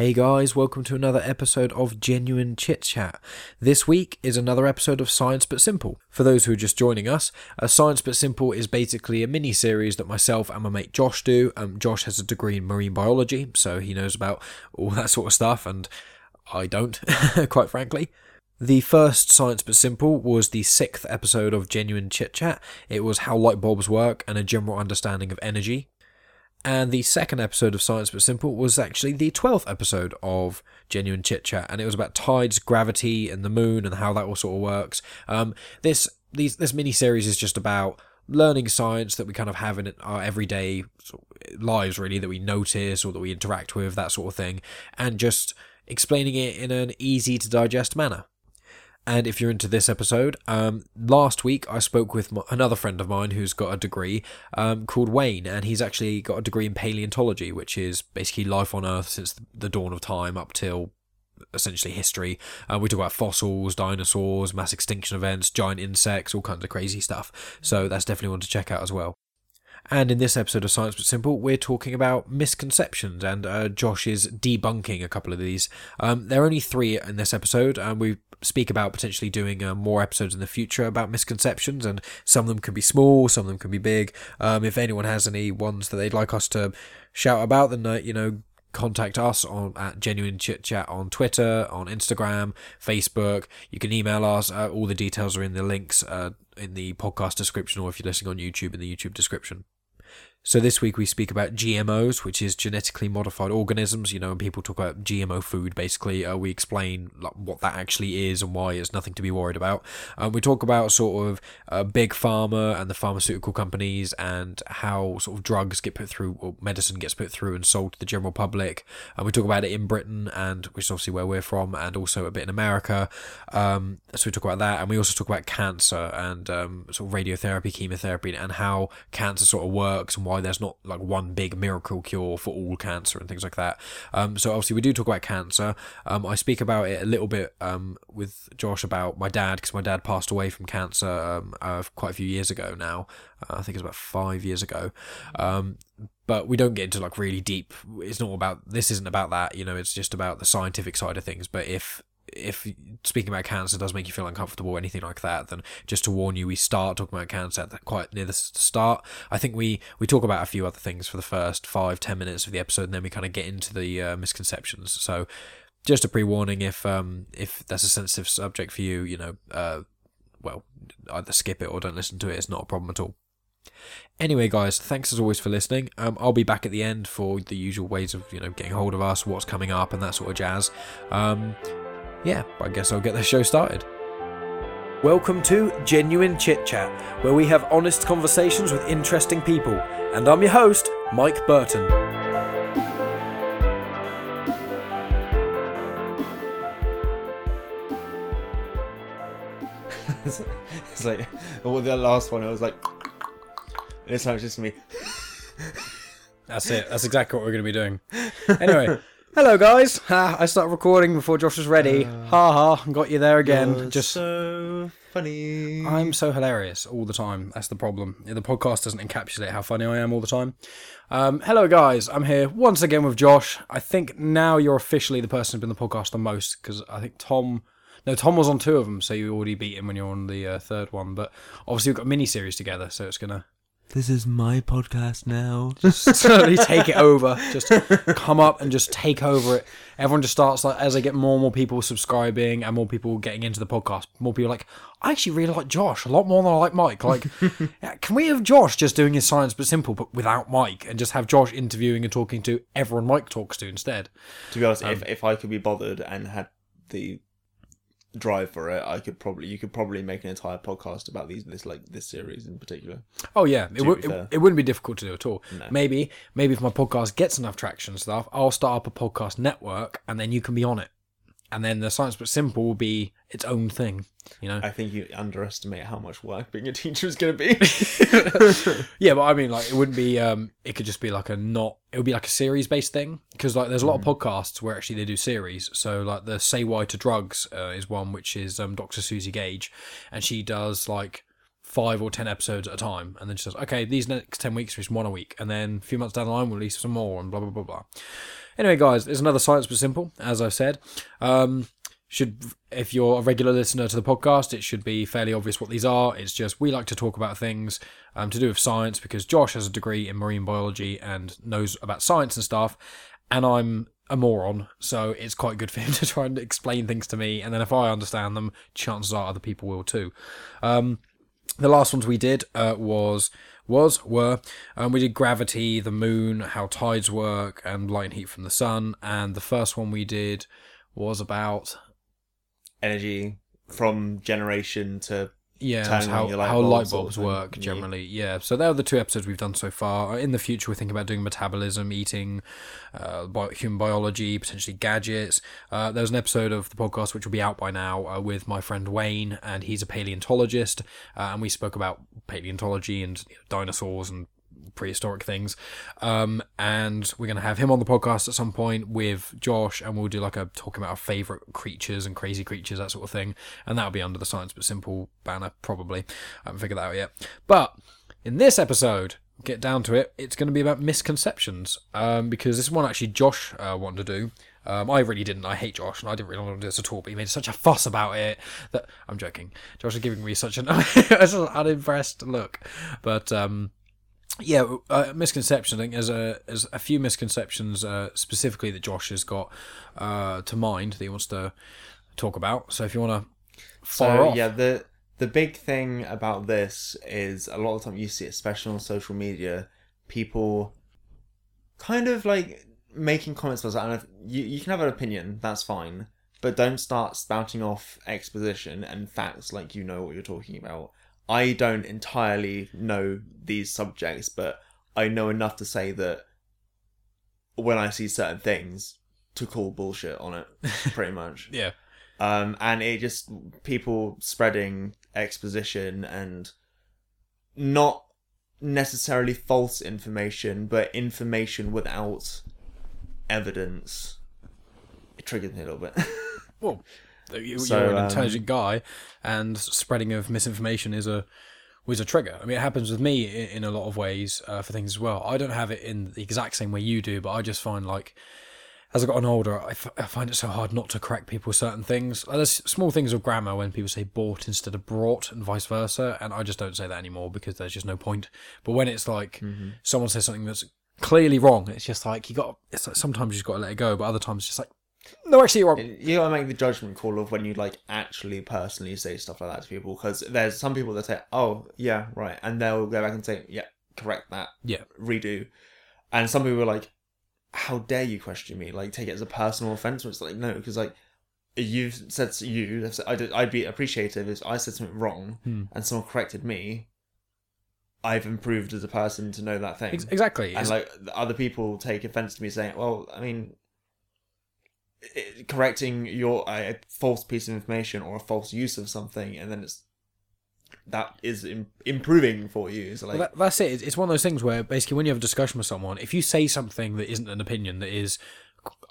Hey guys, welcome to another episode of Genuine Chit Chat. This week is another episode of Science But Simple. For those who are just joining us, a Science But Simple is basically a mini series that myself and my mate Josh do. Um, Josh has a degree in marine biology, so he knows about all that sort of stuff, and I don't, quite frankly. The first Science But Simple was the sixth episode of Genuine Chit Chat. It was how light bulbs work and a general understanding of energy. And the second episode of Science But Simple was actually the 12th episode of Genuine Chit Chat, and it was about tides, gravity, and the moon, and how that all sort of works. Um, this these this mini series is just about learning science that we kind of have in our everyday lives, really, that we notice or that we interact with, that sort of thing, and just explaining it in an easy to digest manner. And if you're into this episode, um, last week I spoke with my, another friend of mine who's got a degree um, called Wayne, and he's actually got a degree in paleontology, which is basically life on Earth since the dawn of time up till essentially history. Uh, we talk about fossils, dinosaurs, mass extinction events, giant insects, all kinds of crazy stuff. So that's definitely one to check out as well. And in this episode of Science But Simple, we're talking about misconceptions, and uh, Josh is debunking a couple of these. Um, there are only three in this episode, and we speak about potentially doing uh, more episodes in the future about misconceptions, and some of them can be small, some of them can be big. Um, if anyone has any ones that they'd like us to shout about, then uh, you know contact us on at genuine chit chat on twitter on instagram facebook. You can email us. Uh, all the details are in the links uh, in the podcast description or if you're listening on youtube in the youtube description so this week we speak about GMOs, which is genetically modified organisms. You know, when people talk about GMO food, basically, uh, we explain like, what that actually is and why it's nothing to be worried about. Um, we talk about sort of uh, big pharma and the pharmaceutical companies and how sort of drugs get put through, or medicine gets put through and sold to the general public. And we talk about it in Britain and which is obviously where we're from, and also a bit in America. Um, so we talk about that, and we also talk about cancer and um, sort of radiotherapy, chemotherapy, and how cancer sort of works and why there's not like one big miracle cure for all cancer and things like that. Um, so obviously we do talk about cancer. Um, I speak about it a little bit um, with Josh about my dad because my dad passed away from cancer um, uh, quite a few years ago now. Uh, I think it's about five years ago. Um, but we don't get into like really deep. It's not about this. Isn't about that. You know, it's just about the scientific side of things. But if if speaking about cancer does make you feel uncomfortable or anything like that, then just to warn you, we start talking about cancer quite near the start. I think we we talk about a few other things for the first five ten minutes of the episode, and then we kind of get into the uh, misconceptions. So just a pre warning if um if that's a sensitive subject for you, you know, uh, well either skip it or don't listen to it. It's not a problem at all. Anyway, guys, thanks as always for listening. Um, I'll be back at the end for the usual ways of you know getting hold of us, what's coming up, and that sort of jazz. Um, yeah, I guess I'll get the show started. Welcome to Genuine Chit Chat, where we have honest conversations with interesting people. And I'm your host, Mike Burton. it's like, well, the last one, I was like, this time it's just me. That's it. That's exactly what we're going to be doing. Anyway, hello guys. Ha, I started recording before Josh was ready. Uh, ha ha, got you there again. You're Just so funny. I'm so hilarious all the time. That's the problem. The podcast doesn't encapsulate how funny I am all the time. Um, hello, guys. I'm here once again with Josh. I think now you're officially the person who's been the podcast the most because I think Tom. No, Tom was on two of them, so you already beat him when you're on the uh, third one. But obviously, we've got a mini series together, so it's gonna This is my podcast now. slowly take it over. Just come up and just take over it. Everyone just starts like as I get more and more people subscribing and more people getting into the podcast. More people are like, I actually really like Josh a lot more than I like Mike. Like, can we have Josh just doing his science but simple, but without Mike, and just have Josh interviewing and talking to everyone Mike talks to instead? to be honest, Um, if, if I could be bothered and had the drive for it, I could probably you could probably make an entire podcast about these this like this series in particular. Oh yeah, it, To it, it, wouldn't be difficult to do at all. No. Maybe maybe if my podcast gets enough traction and stuff, I'll start up a podcast network, and then you can be on it, and then the science but simple will be its own thing. You know. I think you underestimate how much work being a teacher is going to be. Yeah, but I mean, like, it wouldn't be. Um, it could just be like a not. It would be like a series based thing because like there's a lot of podcasts where actually they do series. So like the Say Why to Drugs uh, is one which is um Dr. Suzi Gage, and she does like five or ten episodes at a time, and then she says, okay, these next ten weeks, we release one a week, and then a few months down the line, we'll release some more, and blah blah blah blah. Anyway, guys, there's another science but simple, as I've said. Um, should if you're a regular listener to the podcast, it should be fairly obvious what these are. It's just we like to talk about things um, to do with science because Josh has a degree in marine biology and knows about science and stuff, and I'm a moron, so it's quite good for him to try and explain things to me, and then if I understand them, chances are other people will too. Um, the last ones we did uh, was was were um, we did gravity, the moon, how tides work, and light and heat from the sun, and the first one we did was about Energy from generation to yeah how, light how bulb light bulbs work Yeah. generally. Yeah, so they are the two episodes we've done so far. In the future, we're thinking about doing metabolism, eating, uh, bi- human biology, potentially gadgets. Uh, there's an episode of the podcast which will be out by now uh, with my friend Wayne, and he's a paleontologist, uh, and we spoke about paleontology and you know, dinosaurs and prehistoric things. Um, and we're going to have him on the podcast at some point with Josh, and we'll do like a talking about our favorite creatures and crazy creatures, that sort of thing. And that'll be under the Science But Simple banner, probably. I haven't figured that out yet. But in this episode, get down to it, it's going to be about misconceptions, um, because this is one actually Josh uh, wanted to do. Um, I really didn't. I hate Josh, and I didn't really want to do this at all. But he made such a fuss about it that I'm joking. Josh is giving me such an unimpressed look, but um, yeah, uh, misconception. I think there's a there's a few misconceptions uh, specifically that Josh has got uh, to mind that he wants to talk about. So if you want to fire so off, yeah the the big thing about this is a lot of the time you see it especially on social media people kind of like making comments about that and if you, you can have an opinion that's fine but don't start spouting off exposition and facts like you know what you're talking about i don't entirely know these subjects but i know enough to say that when i see certain things to call bullshit on it pretty much yeah, um, and it just people spreading exposition and not necessarily false information, but information without evidence. It triggered me a little bit. well, you, So, you're an um, intelligent guy, and spreading of misinformation is a was a trigger. I mean, it happens with me in, in a lot of ways uh, for things as well. I don't have it in the exact same way you do, but I just find like as I've gotten older, I, f- I find it so hard not to correct people certain things. Like, there's small things of grammar when people say bought instead of brought and vice versa, and I just don't say that anymore because there's just no point. But when it's like someone says something that's clearly wrong, it's just like you got. It's like sometimes you just got to let it go, but other times it's just like, no, actually you're wrong. you gotta make the judgment call of when you like actually personally say stuff like that to people because there's some people that say, "Oh, yeah, right," and they'll go back and say, "Yeah, correct that." Yeah, redo. And some people are like, "How dare you question me? Like, take it as a personal offense." It's like, no, because like you've said to you, I've said- I'd, I'd be appreciative if I said something wrong Hmm. and someone corrected me. I've improved as a person to know that thing. Exactly. And like other people take offense to me saying, "Well, I mean." Correcting your a false piece of information or a false use of something, and then it's that is Im- improving for you. So like, Well, that, that's it. It's- It's one of those things where basically when you have a discussion with someone, if you say something that isn't an opinion, that is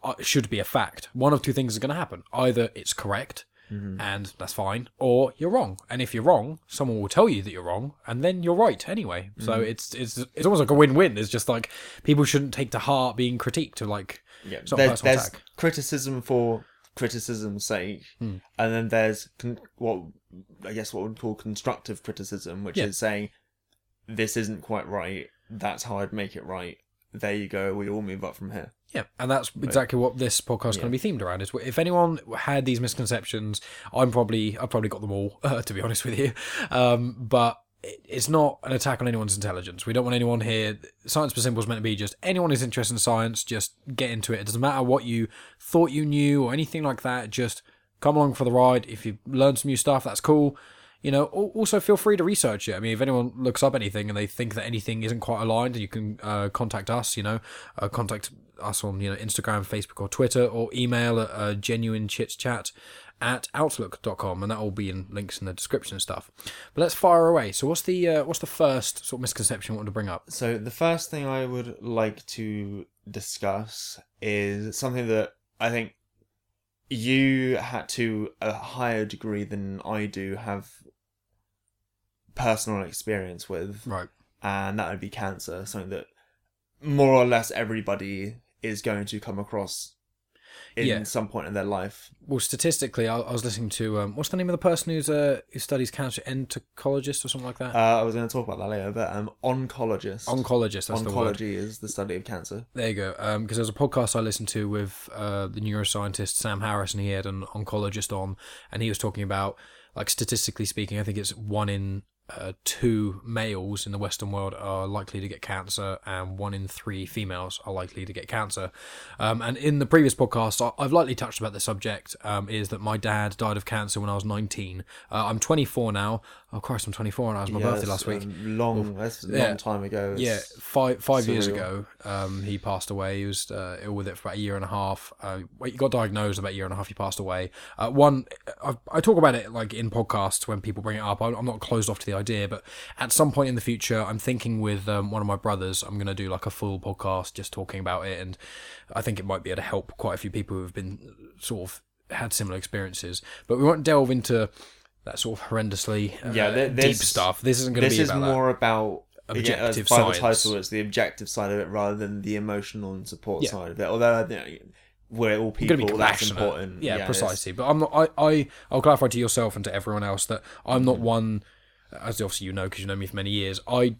uh, should be a fact, one of two things is going to happen: either it's correct, and that's fine, or you're wrong. And if you're wrong, someone will tell you that you're wrong, and then you're right anyway. So it's it's it's almost like a win-win. It's just like people shouldn't take to heart being critiqued. Or like Yeah, it's not a there's, there's attack. criticism for criticism's sake, Hmm. and then there's con- what I guess what we'd call constructive criticism, which Yeah. is saying this isn't quite right. That's how I'd make it right. There you go. We all move up from here. Yeah, and that's exactly what this podcast is going to be themed around. Is if anyone had these misconceptions, I'm probably I've probably got them all, uh, to be honest with you. Um, but it's not an attack on anyone's intelligence. We don't want anyone here. Science for Simple is meant to be just anyone who's interested in science, just get into it. It doesn't matter what you thought you knew or anything like that. Just come along for the ride. If you learn some new stuff, that's cool. You know, also feel free to research it. I mean, if anyone looks up anything and they think that anything isn't quite aligned, you can uh, contact us. You know, uh, contact us on you know Instagram, Facebook, or Twitter, or email at uh, genuinechitchat at outlook.com, and that will be in links in the description and stuff. But let's fire away. So, what's the uh, what's the first sort of misconception you want to bring up? So the first thing I would like to discuss is something that I think you had to a higher degree than I do have personal experience with, Right. and that would be cancer, something that more or less everybody is going to come across in Yeah. some point in their life. Well, statistically, I, I was listening to um, what's the name of the person who's uh, who studies cancer, endocrinologist or something like that. Uh, I was going to talk about that later, but um, oncologist. Oncologist. That's the word. Oncology is the study of cancer. There you go. Because there's a podcast I listened to with uh, the neuroscientist Sam Harris, and he had an oncologist on, and he was talking about, like, statistically speaking, I think it's one in uh, two males in the Western world are likely to get cancer, and one in three females are likely to get cancer. Um, and in the previous podcast, I- I've lightly touched about the subject. Um, is that my dad died of cancer when I was 19. Uh, I'm 24 now. Oh Christ, I'm 24, and it was my Yeah, birthday last week. long, that's a yeah. long time ago. It's- Yeah, five five years ago, um, he passed away. He was uh, ill with it for about a year and a half. Uh, wait, he got diagnosed about a year and a half. He passed away. Uh, one, I, I talk about it like in podcasts when people bring it up. I'm, I'm not closed off to the idea, but at some point in the future, I'm thinking with um, one of my brothers, I'm going to do like a full podcast just talking about it, and I think it might be able to help quite a few people who have been sort of had similar experiences. But we won't delve into that sort of horrendously uh, Yeah, deep stuff. This isn't going to this be is about that. more about Objective yeah, by the title, it's the objective side of it rather than the emotional and support Yeah. side of it. Although you know, we're all people, that's important. Yeah, it's- precisely. But I'm not. I, I I'll clarify to yourself and to everyone else that I'm Mm-hmm. not one. As obviously you know, because you know me for many years. I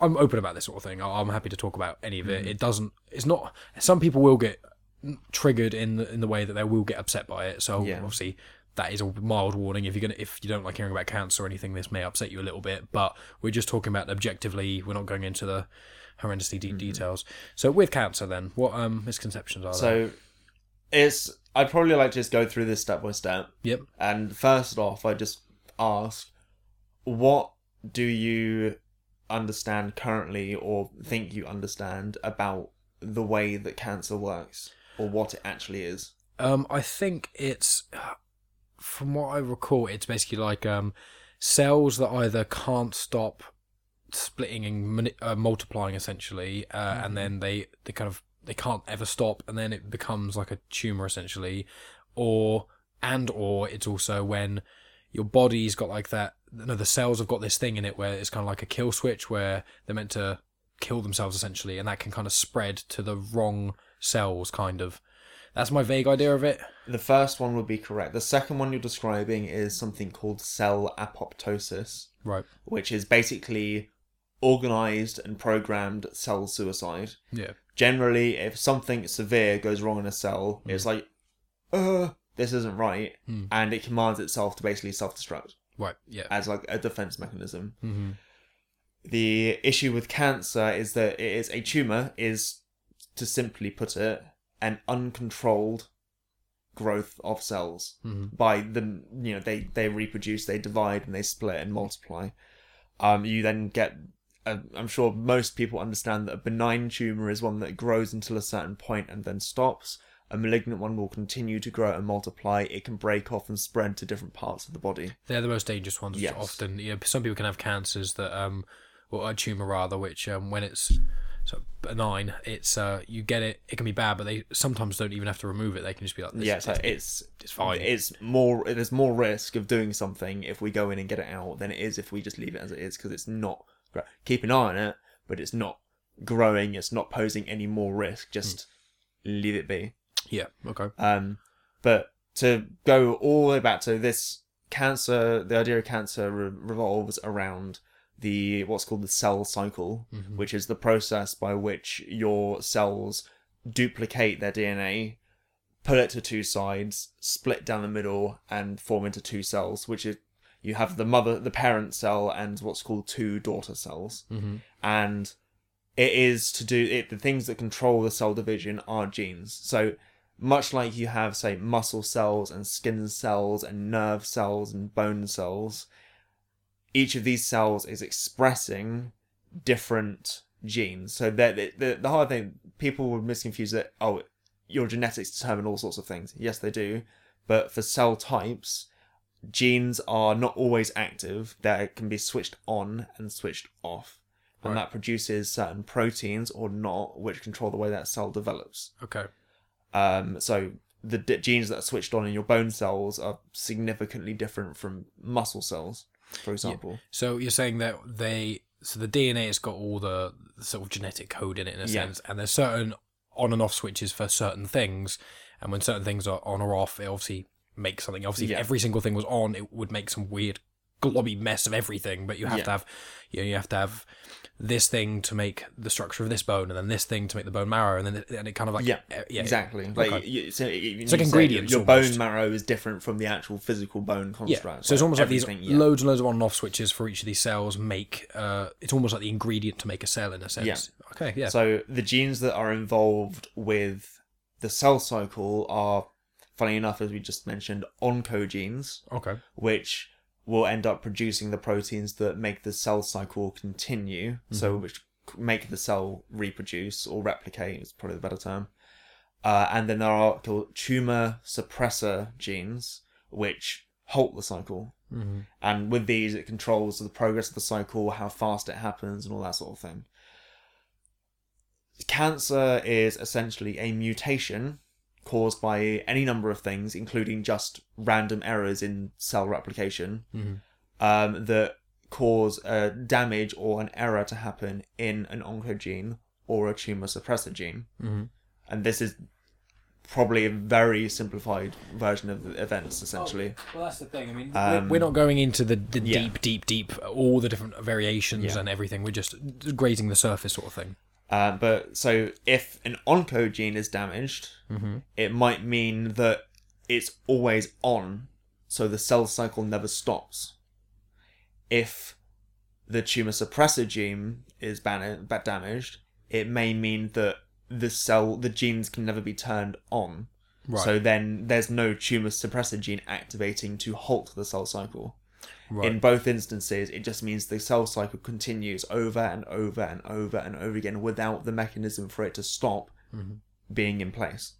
I'm open about this sort of thing. I- I'm happy to talk about any of Mm-hmm. it. It doesn't. It's not. Some people will get triggered in the, in the way that they will get upset by it. So Yeah. obviously that is a mild warning. If you're gonna if you don't like hearing about cancer or anything, this may upset you a little bit. But we're just talking about objectively. We're not going into the horrendously Mm-hmm. deep details. So with cancer, then what um misconceptions are there? So it's. I'd probably like to just go through this step by step. Yep. And first off, I just ask, what do you understand currently, or think you understand about the way that cancer works, or what it actually is? Um, I think it's, from what I recall, it's basically like um, cells that either can't stop splitting and mani- uh, multiplying essentially, uh, and then they they kind of they can't ever stop, and then it becomes like a tumor essentially, or and or it's also when your body's got like that. No, the cells have got this thing in it where it's kind of like a kill switch where they're meant to kill themselves essentially, and that can kind of spread to the wrong cells, kind of. That's my vague idea of it. The first one would be correct. The second one you're describing is something called cell apoptosis, Right. which is basically organized and programmed cell suicide. Yeah. Generally, if something severe goes wrong in a cell, it's like, uh, this isn't right, Hmm. and it commands itself to basically self destruct Right. Yeah. as like a defense mechanism. Mm-hmm. The issue with cancer is that it is a tumor, is to simply put it, an uncontrolled growth of cells Mhm. by the you know they they reproduce they divide and they split and multiply um you then get uh, i'm sure most people understand that a benign tumor is one that grows until a certain point and then stops a malignant one will continue to grow and multiply it can break off and spread to different parts of the body They're the most dangerous ones. Yes. Often, you know, some people can have cancers that, um, or a tumor rather, which um, when it's so benign, it's uh, you get it. It can be bad, but they sometimes don't even have to remove it. They can just be like, this, yeah so it's, it's it's fine. it's more there's more risk of doing something if we go in and get it out than it is if we just leave it as it is because it's not keep an eye on it but it's not growing it's not posing any more risk just leave it be yeah. Okay. um but to go all the way back to this cancer the idea of cancer re- revolves around the what's called the cell cycle Mhm. which is the process by which your cells duplicate their dna pull it to two sides, split down the middle, and form into two cells, which is you have the mother, the parent cell, and what's called two daughter cells. Mm-hmm. And it is to do it. The things that control the cell division are genes. So much like you have, say, muscle cells and skin cells and nerve cells and bone cells, each of these cells is expressing different genes. So that the, the the hard thing people would misconfuse that oh your genetics determine all sorts of things. Yes, they do, but for cell types, genes are not always active. They can be switched on and switched off, and Right. that produces certain proteins or not, which control the way that cell develops. Okay. Um, so the d- genes that are switched on in your bone cells are significantly different from muscle cells. for example. So you're saying that they so the DNA has got all the sort of genetic code in it in a Yeah. sense, and there's certain on and off switches for certain things, and when certain things are on or off, it obviously makes something. Obviously, Yeah. if every single thing was on, it would make some weird globby mess of everything. But you have Yeah. to have, you know, you have to have this thing to make the structure of this bone, and then this thing to make the bone marrow, and then it, and it kind of like Yeah, uh, yeah, exactly. Like Okay. you, so you, It's like ingredients Your almost. bone marrow is different from the actual physical bone construct. Yeah, so it's almost like these loads and loads of on and off switches for each of these cells make. Uh, it's almost like the ingredient to make a cell in a sense. Yeah. Okay. Yeah. So the genes that are involved with the cell cycle are, funny enough, as we just mentioned, oncogenes, okay. which will end up producing the proteins that make the cell cycle continue. So Mm-hmm. which make the cell reproduce or replicate is probably the better term. Uh, and then there are called tumor suppressor genes, which halt the cycle. Mhm. And with these, it controls the progress of the cycle, how fast it happens, and all that sort of thing. Cancer is essentially a mutation caused by any number of things, including just random errors in cell replication, Mhm. um, that cause a damage or an error to happen in an oncogene or a tumor suppressor gene. Mhm. And this is probably a very simplified version of the events, essentially. Well, that's the thing. I mean, Um, we're not going into the, the yeah. deep, deep, deep, all the different variations Yeah. and everything. We're just grazing the surface, sort of thing. Uh, but so if an oncogene is damaged, it might mean that it's always on, so the cell cycle never stops. If the tumor suppressor gene is ban- ba- damaged, it may mean that the cell, the genes can never be turned on. Right. So then there's no tumor suppressor gene activating to halt the cell cycle. Right. In both instances, it just means the cell cycle continues over and over and over and over again without the mechanism for it to stop mm-hmm. being in place.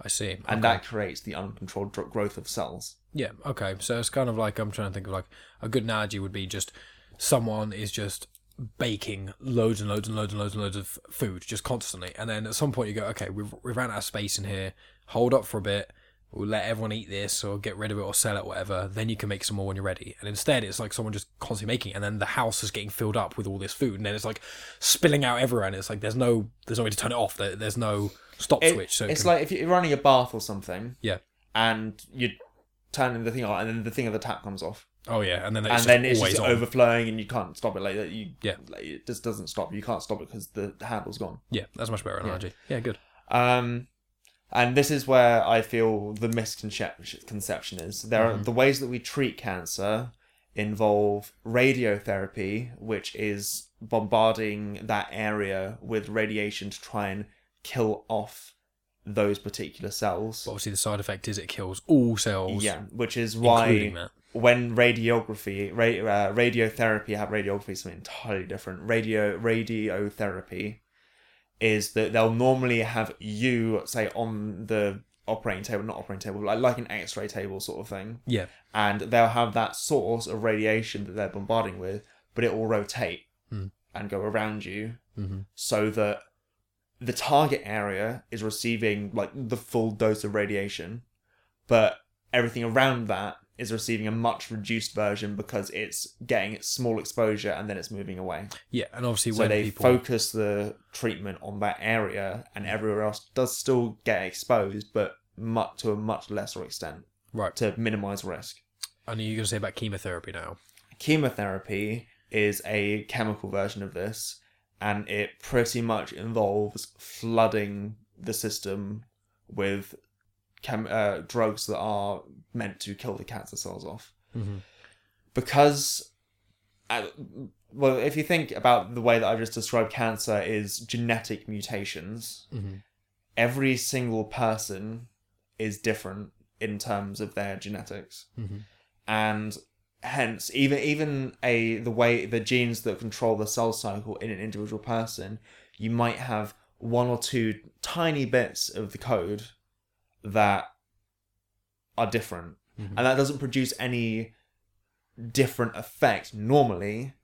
I see. And that creates the uncontrolled growth of cells. Yeah. Okay. So it's kind of like I'm trying to think of like a good analogy would be just someone is just baking loads and loads and loads and loads and loads of food just constantly, and then at some point you go, okay, we've we've ran out of space in here. Hold up for a bit. We'll let everyone eat this or get rid of it or sell it, whatever. Then you can make some more when you're ready. And instead, it's like someone just constantly making, it, and then the house is getting filled up with all this food, and then it's like spilling out everywhere. And it's like there's no there's no way to turn it off. There, there's no stop It- switch. So it it's can- like if you're running a bath or something yeah. and you turn the thing on and then the thing of the tap comes off. Oh yeah, and then it's and then it's always just on. overflowing and you can't stop it like that. You, Yeah. like, it just doesn't stop. You can't stop it because the, the handle's gone. Yeah, that's a much better analogy. Yeah, good. Um, and this is where I feel the misconception is. There Mm-hmm. are the ways that we treat cancer involve radiotherapy, which is bombarding that area with radiation to try and kill off those particular cells. But obviously, the side effect is it kills all cells. Yeah, which is why when radiography, ra- uh, radiotherapy, have radiography is something entirely different. Radio radiotherapy is that they'll normally have you say on the operating table, not operating table, like like an X-ray table sort of thing, Yeah. and they'll have that source of radiation that they're bombarding with, but it will rotate Hmm. and go around you, Mhm. so that the target area is receiving like the full dose of radiation, but everything around that is receiving a much reduced version because it's getting its small exposure and then it's moving away. Yeah, and obviously So when they people focus the treatment on that area, and everywhere else does still get exposed, but much to a much lesser extent right, to minimize risk. and you're going to say about chemotherapy now. Chemotherapy is a chemical version of this, and it pretty much involves flooding the system with chem- uh, drugs that are meant to kill the cancer cells off. Mhm. Because, uh, well, if you think about the way that I've just described cancer is genetic mutations, Mhm. every single person is different in terms of their genetics Mhm. and hence even even a the way the genes that control the cell cycle in an individual person you might have one or two tiny bits of the code that are different Mhm. and that doesn't produce any different effect normally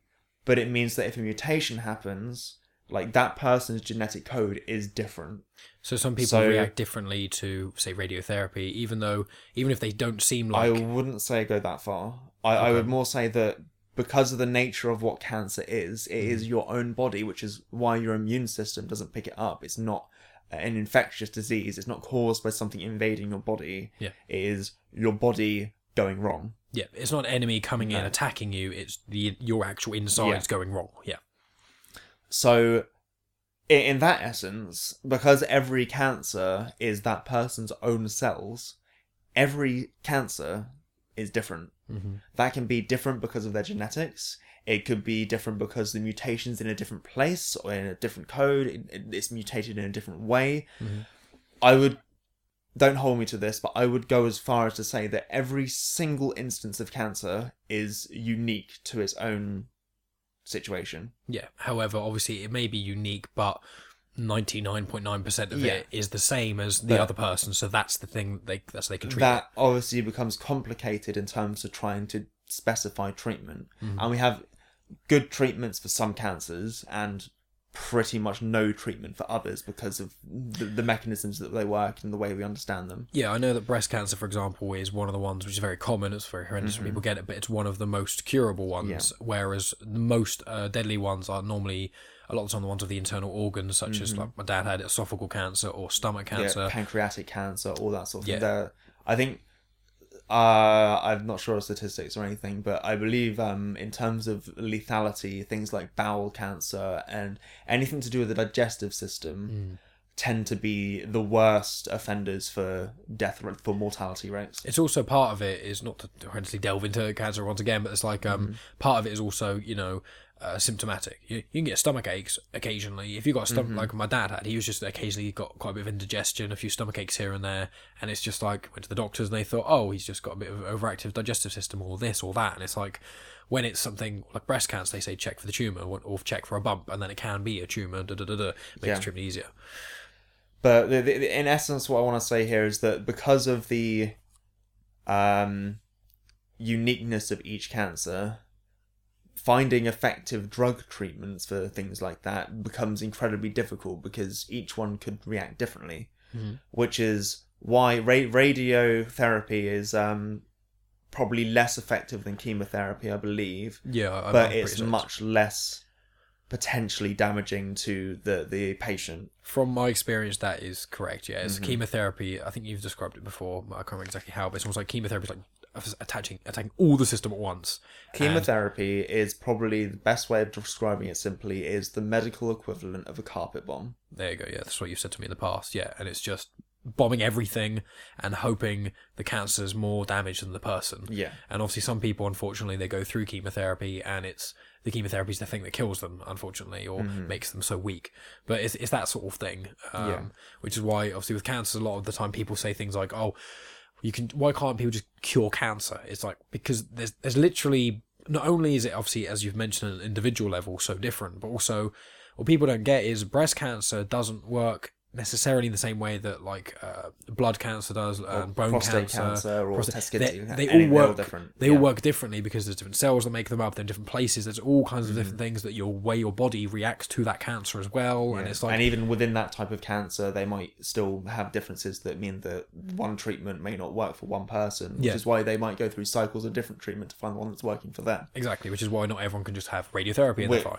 but it means that if a mutation happens like that person's genetic code is different So some people So- react differently to say radiotherapy, even though even if they don't seem like I wouldn't say go that far. I, I would more say that because of the nature of what cancer is, it is your own body, which is why your immune system doesn't pick it up. It's not an infectious disease. It's not caused by something invading your body. Yeah. It is your body going wrong. Yeah, it's not an enemy coming in attacking you. It's the your actual insides going wrong. Yeah, So, i- in that essence, because every cancer is that person's own cells, every cancer is different. mm-hmm. That can be different because of their genetics. It could be different because the mutation's in a different place or in a different code. It- it- It's mutated in a different way. Mhm. I would, don't hold me to this, but I would go as far as to say that every single instance of cancer is unique to its own situation. yeah. However, obviously, it may be unique, but ninety nine point nine percent of Yeah. it is the same as the But- other person. So that's the thing they that's they can treat. that obviously becomes complicated in terms of trying to specify treatment. And we have good treatments for some cancers and pretty much no treatment for others because of the, the mechanisms that they work and the way we understand them. Yeah, I know that breast cancer, for example, is one of the ones which is very common. It's very horrendous when people get it, but it's one of the most curable ones. Whereas the most uh, deadly ones are normally a lot of the time the ones of the internal organs, such as like my dad had esophageal cancer or stomach cancer. Yeah, pancreatic cancer, all that sort of Yeah. thing. They're- I think uh, I'm not sure of statistics or anything, but I believe um, in terms of lethality, things like bowel cancer and anything to do with the digestive system tend to be the worst offenders for death for mortality rates. it's also part of it is not to horrendously delve into cancer once again, but it's like um part of it is also you know uh, symptomatic. You, you can get stomach aches occasionally if you've got a stomach like my dad had. He was just occasionally got quite a bit of indigestion, a few stomach aches here and there, and it's just like went to the doctors and they thought, oh, he's just got a bit of overactive digestive system or this or that, and it's like. When it's something like breast cancer, they say check for the tumor or, or check for a bump, and then it can be a tumor. Da da da da. Makes Yeah. it treatment easier. But the, the, in essence, what I want to say here is that because of the um, uniqueness of each cancer, finding effective drug treatments for things like that becomes incredibly difficult because each one could react differently, Mhm. which is why ra- radiotherapy is um, probably less effective than chemotherapy, I believe, Yeah, I'm but it's certain. much less potentially damaging to the, the patient. From my experience, that is correct. Yeah, Mm-hmm. it's chemotherapy. I think you've described it before. I can't remember exactly how, but it's almost like chemotherapy is like attaching attacking all the system at once. Chemotherapy is probably the best way of describing it simply is the medical equivalent of a carpet bomb. There you go. Yeah, that's what you've said to me in the past. Yeah, and it's just bombing everything and hoping the cancer is more damage than the person. Yeah. And obviously, some people, unfortunately, they go through chemotherapy, and it's the chemotherapy is the thing that kills them, unfortunately, or makes them so weak. But it's, it's that sort of thing. Um, Yeah. Which is why, obviously, with cancer, a lot of the time people say things like, "Oh, you can. Why can't people just cure cancer?" It's like because there's there's literally not only is it obviously as you've mentioned an individual level so different, but also what people don't get is breast cancer doesn't work necessarily in the same way that like uh, blood cancer does and bone prostate cancer, cancer or prostate- they, cancer. they all work different. they Yeah. all work differently because there's different cells that make them up they're in different places there's all kinds of different things that your way your body reacts to that cancer as well and it's like and even within that type of cancer, they might still have differences that mean that one treatment may not work for one person, which Yeah. is why they might go through cycles of different treatment to find the one that's working for them. exactly which is why not everyone can just have radiotherapy and they're fine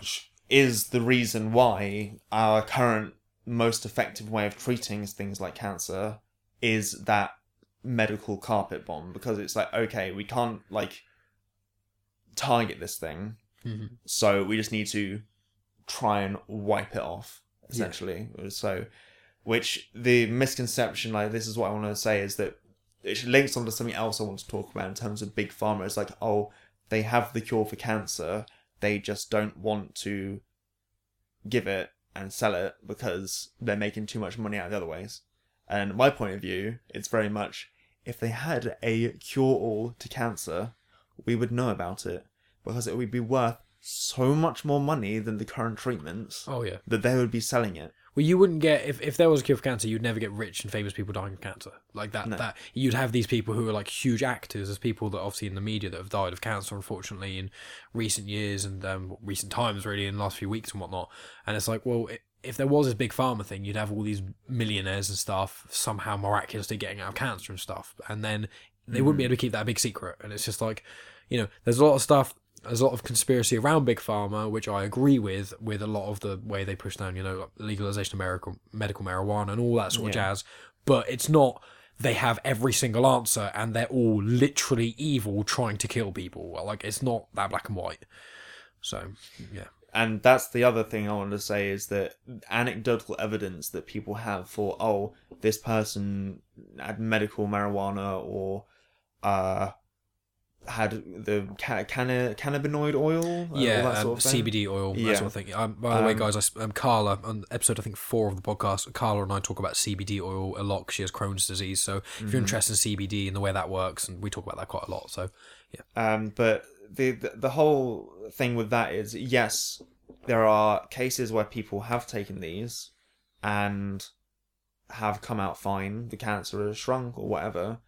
is the reason why our current most effective way of treating things like cancer is that medical carpet bomb because it's like okay we can't like target this thing Mhm. so we just need to try and wipe it off essentially. So which the misconception like this is what i want to say is that it links onto something else i want to talk about in terms of big pharma. It's like oh they have the cure for cancer they just don't want to give it and sell it because they're making too much money out of the other ways and my point of view it's very much if they had a cure all to cancer we would know about it because it would be worth so much more money than the current treatments oh yeah that they would be selling it. Well you wouldn't get if, if there was a cure for cancer you'd never get rich and famous people dying of cancer. Like that No. that you'd have these people who are like huge actors. As people that obviously in the media that have died of cancer unfortunately in recent years and um, recent times really in the last few weeks and whatnot. And it's like well i if there was this big pharma thing, you'd have all these millionaires and stuff somehow miraculously getting out of cancer and stuff, and then they wouldn't be able to keep that big secret. And it's just like, you know, there's a lot of stuff there's a lot of conspiracy around big pharma, which I agree with, with a lot of the way they push down, you know, like legalization of medical medical marijuana and all that sort of Yeah. jazz. But it's not they have every single answer and they're all literally evil trying to kill people. Like it's not that black and white. So yeah, and that's the other thing I want to say is that anecdotal evidence that people have for oh this person had medical marijuana or uh had the ca- canna- cannabinoid oil all yeah, that um, sort of thing. CBD oil, that Yeah. sort of thing. Um, by the way, Um, guys, I, s- um, Carla on episode I think four of the podcast, Carla and I talk about CBD oil a lot. She has Crohn's disease, so if Mm-hmm. you're interested in CBD and the way that works, and we talk about that quite a lot. So yeah. Um, but the, the the whole thing with that is yes, there are cases where people have taken these and have come out fine. The cancer has shrunk or whatever.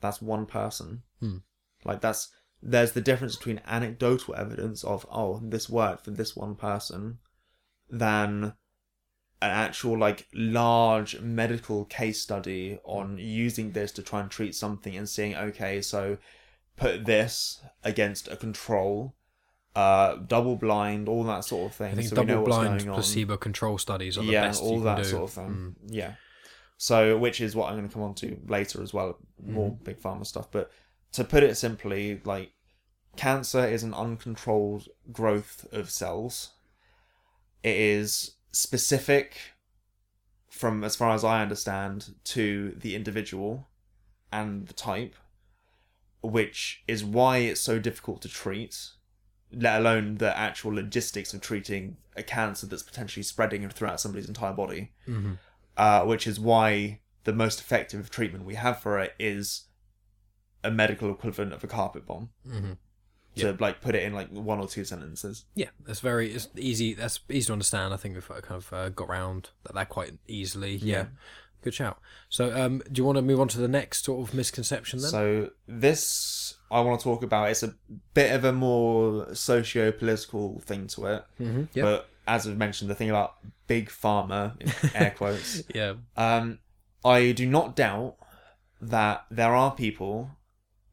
That's one person. Hmm. Like that's there's the difference between anecdotal evidence of oh this worked for this one person, than an actual like large medical case study on using this to try and treat something and seeing okay so put this against a control, uh, double blind, all that sort of thing. I think so double blind placebo control studies are the yeah, best all that sort of thing. Mm. Yeah. So, which is what I'm going to come on to later as well, more Mm-hmm. big pharma stuff. But to put it simply, like cancer is an uncontrolled growth of cells. It is specific, from as far as I understand, to the individual and the type, which is why it's so difficult to treat. Let alone the actual logistics of treating a cancer that's potentially spreading throughout somebody's entire body Mhm. uh, which is why the most effective treatment we have for it is a medical equivalent of a carpet bomb. Mhm. To like put it in like one or two sentences. Yeah, that's very it's easy. That's easy to understand. I think we've kind of uh, got around that, that quite easily. Yeah. Yeah. good shout. So, um, do you want to move on to the next sort of misconception then? So this I want to talk about. It's a bit of a more socio-political thing to it, mm-hmm. Yeah, but as I've mentioned, the thing about big pharma, in air quotes, yeah, Um, I do not doubt that there are people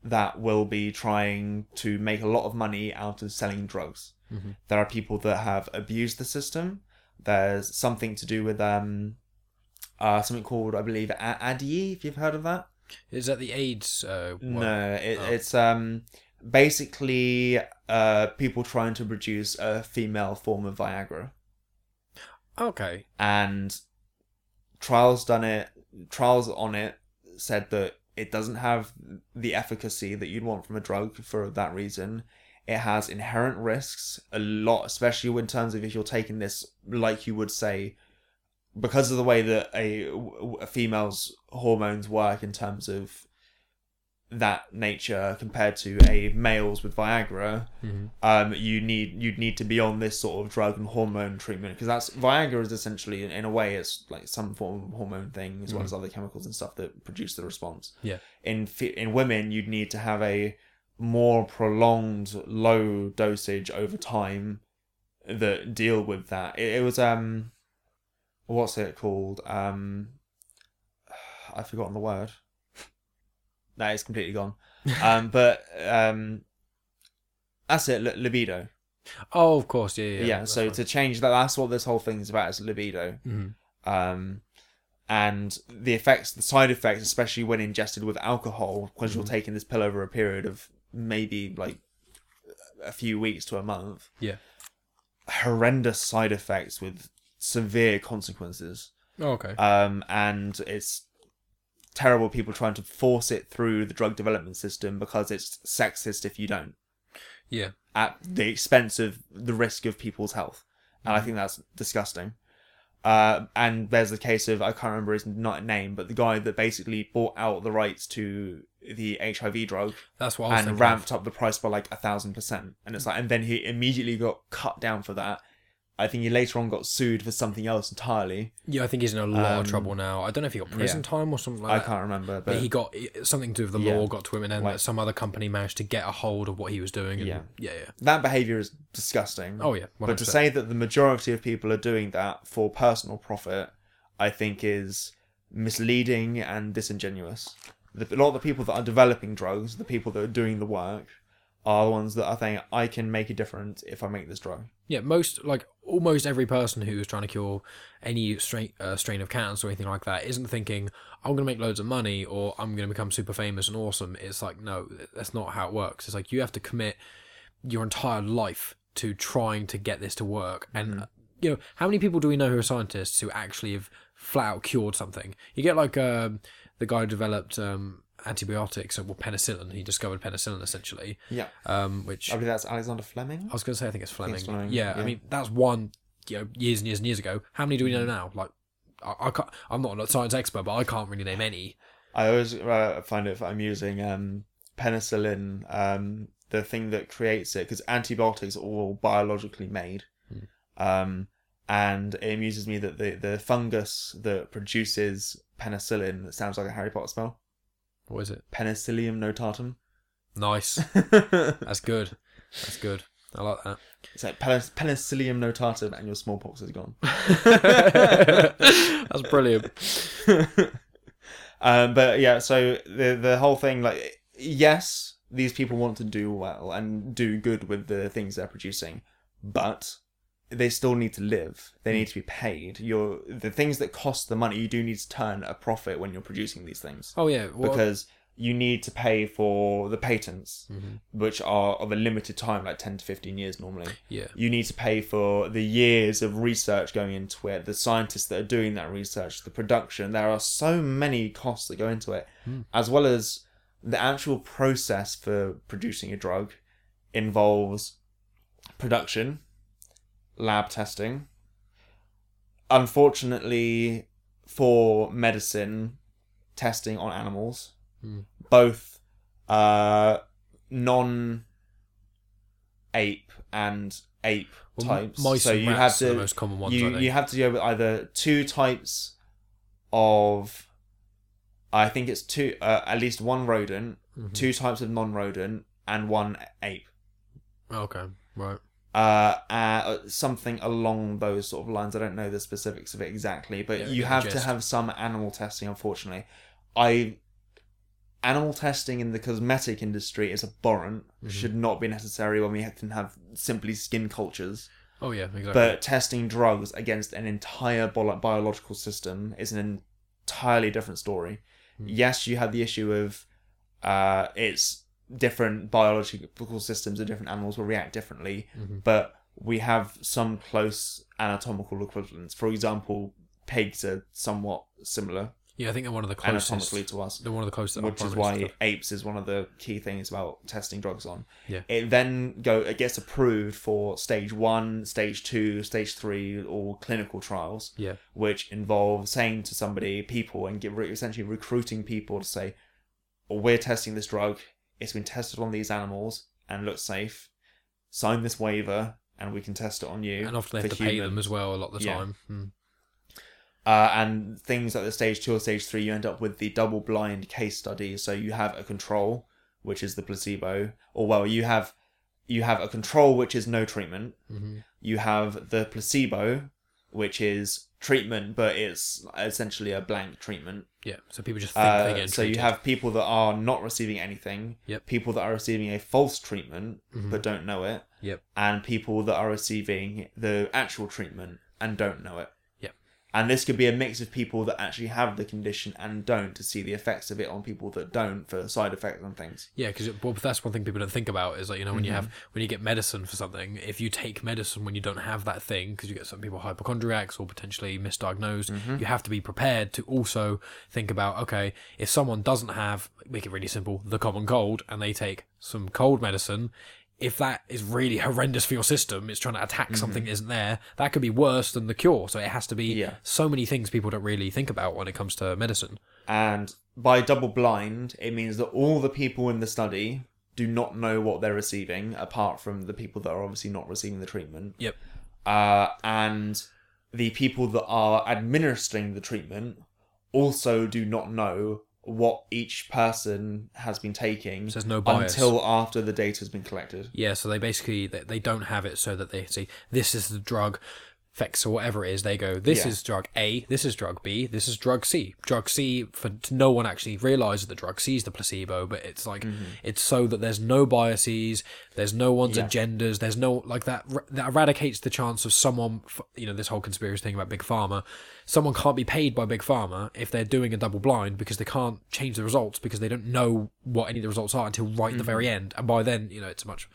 that will be trying to make a lot of money out of selling drugs. Mhm. There are people that have abused the system. There's something to do with um, uh, something called I believe A- ADI. If you've heard of that, Is that the AIDS? Uh, one? no, it, Oh. it's um basically uh people trying to produce a female form of Viagra. Okay. and trials done it trials on it said that it doesn't have the efficacy that you'd want from a drug for that reason. It has inherent risks a lot especially in terms of if you're taking this like you would say because of the way that a, a female's hormones work in terms of that nature compared to a male's with Viagra, Mhm. um, you need you'd need to be on this sort of drug and hormone treatment because that's Viagra is essentially in, in a way it's like some form of hormone thing as well as other chemicals and stuff that produce the response. Yeah. In in women, you'd need to have a more prolonged low dosage over time that deal with that. It, it was um, what's it called? Um, I've forgotten the word. That is completely gone. Um, but um, that's it. li- libido. Oh, of course. Yeah. Yeah. Yeah. so fine. to change that, that's what this whole thing is about. Is libido. Mhm. Um, and the effects, the side effects, especially when ingested with alcohol, because Mm-hmm. you're taking this pill over a period of maybe like a few weeks to a month. Yeah. Horrendous side effects with severe consequences. Oh, okay. Um, and it's terrible people trying to force it through the drug development system because it's sexist if you don't yeah. at the expense of the risk of people's health. And Mm-hmm. I think that's disgusting. Uh, and there's the case of I can't remember his not name, but the guy that basically bought out the rights to the HIV drug That's what and ramped up the price by like a thousand percent. And it's like, and then he immediately got cut down for that. I think he later on got sued for something else entirely. Yeah, I think he's in a lot of Um, trouble now. I don't know if he got prison time or something like I that. I can't remember, But but he got something to do with the Yeah. law got to him, and then Like- some other company managed to get a hold of what he was doing. And Yeah. yeah, yeah. that behavior is disgusting. Oh yeah, 100%. But to say that the majority of people are doing that for personal profit, I think is misleading and disingenuous. The, a lot of the people that are developing drugs, the people that are doing the work, are the ones that are saying I can make a difference if I make this drug. Yeah, most like almost every person who is trying to cure any strain uh, strain of cancer or anything like that isn't thinking I'm going to make loads of money or I'm going to become super famous and awesome. It's like no, that's not how it works. It's like you have to commit your entire life to trying to get this to work. And uh, you know, how many people do we know who are scientists who actually have flat out cured something? You get like um, the guy who developed um, antibiotics, or well, penicillin. He discovered penicillin essentially, Yeah. um, which I believe that's Alexander Fleming. I was going to say, I think it's Fleming. it's Fleming, Yeah, I mean that's one, you know, years and years and years ago. How many do we know now? Like, I, I can't. I'm not a science expert, but I can't really name any. I always uh, find it amusing. Um, penicillin, um, the thing that creates it, because antibiotics are all biologically made. Um, and it amuses me that the, the fungus that produces penicillin, that sounds like a Harry Potter spell, What is it? Penicillium notatum. Nice. That's good. That's good. I like that. It's like Penic- Penicillium notatum, and your smallpox is gone. That's brilliant. um, but yeah, so the the whole thing, like, yes, these people want to do well and do good with the things they're producing, but they still need to live. They hmm. need to be paid. You're the things that cost the money. You do need to turn a profit when you're producing these things Oh yeah. Well, because you need to pay for the patents, mm-hmm. which are of a limited time, like ten to fifteen years normally yeah. you need to pay for the years of research going into it, the scientists that are doing that research, the production. There are so many costs that go into it, hmm. as well as the actual process for producing a drug involves production, lab testing. Unfortunately, for medicine, testing on animals, both uh, non ape and ape Well, types. mice so you have to the most common ones, you you have to deal with either two types of I think it's two uh, at least one rodent, Mm-hmm. two types of non-rodent, and one ape. Okay. Right. Uh, uh, something along those sort of lines. I don't know the specifics of it exactly, but Yeah, you have to have some animal testing. Unfortunately, I animal testing in the cosmetic industry is abhorrent. Mm-hmm. Should not be necessary when we can have simply skin cultures. Oh yeah. Exactly. But testing drugs against an entire bio- biological system is an entirely different story. Yes, you have the issue of uh, it's different biological systems and different animals will react differently, mm-hmm. but we have some close anatomical equivalents. For example, pigs are somewhat similar yeah, I think they're one of the closest. anatomically to us They're one of the closest. which is why apes is one of the key things about testing drugs on. Yeah. It then go it gets approved for stage one, stage two, stage three, or clinical trials. Yeah. Which involve saying to somebody, people, and get re- essentially recruiting people to say, "Oh, "We're testing this drug. It's been tested on these animals and looks safe. Sign this waiver, and we can test it on you." And often they have to pay them as well a lot of the Yeah. time. Hmm. Uh, and things at the stage two or stage three, you end up with the double blind case study. So you have a control, which is the placebo, or well, you have you have a control which is no treatment. Mhm. You have the placebo, which is treatment, but it's essentially a blank treatment. Yeah. So people just think they're Uh, getting so you have people that are not receiving anything, Yep. people that are receiving a false treatment Mhm. but don't know it, Yep. and people that are receiving the actual treatment and don't know it. And this could be a mix of people that actually have the condition and don't to see the effects of it on people that don't for side effects and things. Yeah, because well, that's one thing people don't think about is like you know when you Mm-hmm. have when you get medicine for something, if you take medicine when you don't have that thing, because you get some people hypochondriacs or potentially misdiagnosed, Mm-hmm. you have to be prepared to also think about okay, if someone doesn't have, make it really simple, the common cold, and they take some cold medicine. If that is really horrendous for your system, it's trying to attack something that isn't there. That could be worse than the cure. So it has to be Mm-hmm. Yeah. so many things people don't really think about when it comes to medicine. And by double blind, it means that all the people in the study do not know what they're receiving, apart from the people that are obviously not receiving the treatment. Yep. uh, and the people that are administering the treatment also do not know what each person has been taking So there's no bias. until after the data has been collected. Yeah, so they basically they, they don't have it so that they say this is the drug effects or whatever it is, they go, this Yeah. is drug A, this is drug B, this is drug C. Drug C, for no one actually realizes that drug C is the placebo, but it's like, it's so that there's no biases, there's no one's Mm-hmm. Yeah. agendas, there's no, like that, that eradicates the chance of someone, f- you know, this whole conspiracy thing about Big Pharma. Someone can't be paid by Big Pharma if they're doing a double blind because they can't change the results because they don't know what any of the results are until right at the Mm-hmm. very end. And by then, you know, it's much,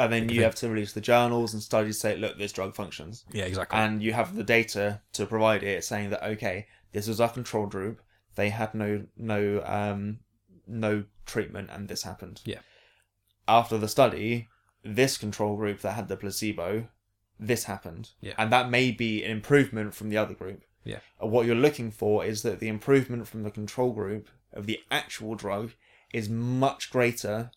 And then you have to release the journals and studies say, look, this drug functions. yeah, exactly. And you have the data to provide it saying that, okay, this was our control group. They had no no um no treatment and this happened. Yeah. After the study, this control group that had the placebo, this happened. Yeah. And that may be an improvement from the other group. Yeah. Uh, What you're looking for is that the improvement from the control group of the actual drug is much greater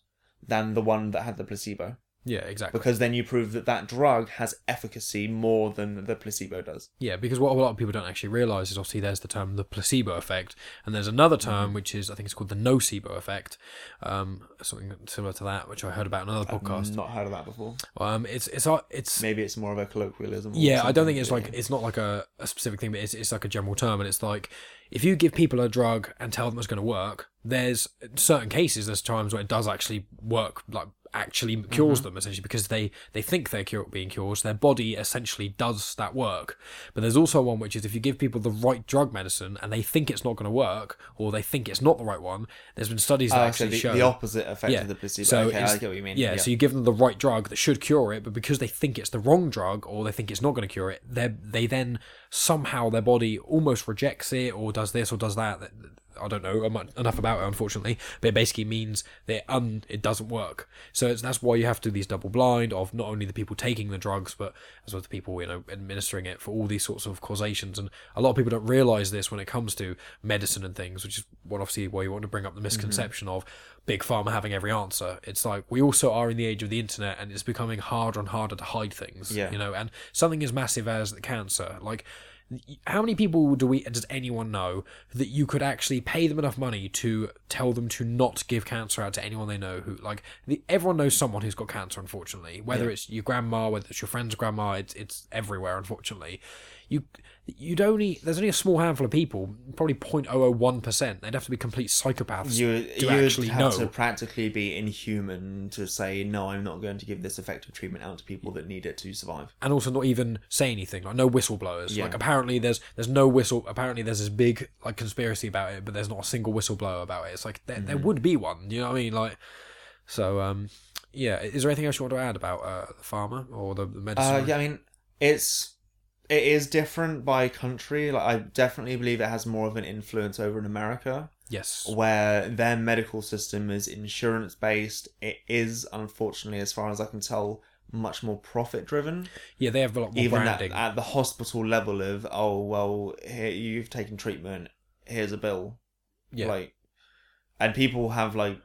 than the one that had the placebo yeah, exactly. because then you prove that that drug has efficacy more than the placebo does. Yeah, because what a lot of people don't actually realize is obviously there's the term the placebo effect, and there's another Mm-hmm. term which is I think it's called the nocebo effect, um, something similar to that, which I heard about in another podcast. Not heard of that before. Um, it's it's it's Maybe it's more of a colloquialism. yeah, I don't think it's like it's not like a, a specific thing, but it's it's like a general term, and it's like if you give people a drug and tell them it's going to work, there's certain cases, there's times where it does actually work, like actually cures Mm-hmm. them essentially because they they think they're cure, being cured, their body essentially does that work. But there's also one which is if you give people the right drug medicine and they think it's not going to work or they think it's not the right one, there's been studies that so actually the, show the opposite effect Yeah. of the placebo. So okay, I get what you mean. yeah, so you give them the right drug that should cure it, but because they think it's the wrong drug or they think it's not going to cure it, they they then somehow their body almost rejects it or does this or does that. I don't know enough about it, unfortunately, but it basically means that un, it doesn't work. So it's, that's why you have to do these double blind of not only the people taking the drugs, but as well as the people you know administering it for all these sorts of causations. And a lot of people don't realize this when it comes to medicine and things, which is what obviously why you want to bring up the misconception mm-hmm. of big pharma having every answer. It's like we also are in the age of the internet, and it's becoming harder and harder to hide things. Yeah. you know, and something as massive as the cancer, like how many people do we does anyone know that you could actually pay them enough money to tell them to not give cancer out to anyone they know who like the, everyone knows someone who's got cancer unfortunately whether Yeah. it's your grandma whether it's your friend's grandma it's it's everywhere unfortunately you you'd only there's only a small handful of people probably 0.001% they'd have to be complete psychopaths you to actually have know to practically be inhuman to say no. I'm not going to give this effective treatment out to people that need it to survive. and also not even say anything like no whistleblowers Yeah. like apparently there's there's no whistle apparently there's this big like conspiracy about it but there's not a single whistleblower about it it's like there, there would be one you know what i mean like so um yeah is there anything else you want to add about uh the pharma or the, the medicine Uh, yeah, I mean, it's it is different by country. Like, I definitely believe it has more of an influence over in America, yes where their medical system is insurance based. It is, unfortunately, as far as I can tell, much more profit driven. yeah they have a lot more Even at, branding at the hospital level of, oh well, here you've taken treatment. Here's a bill. yeah Like, and people have like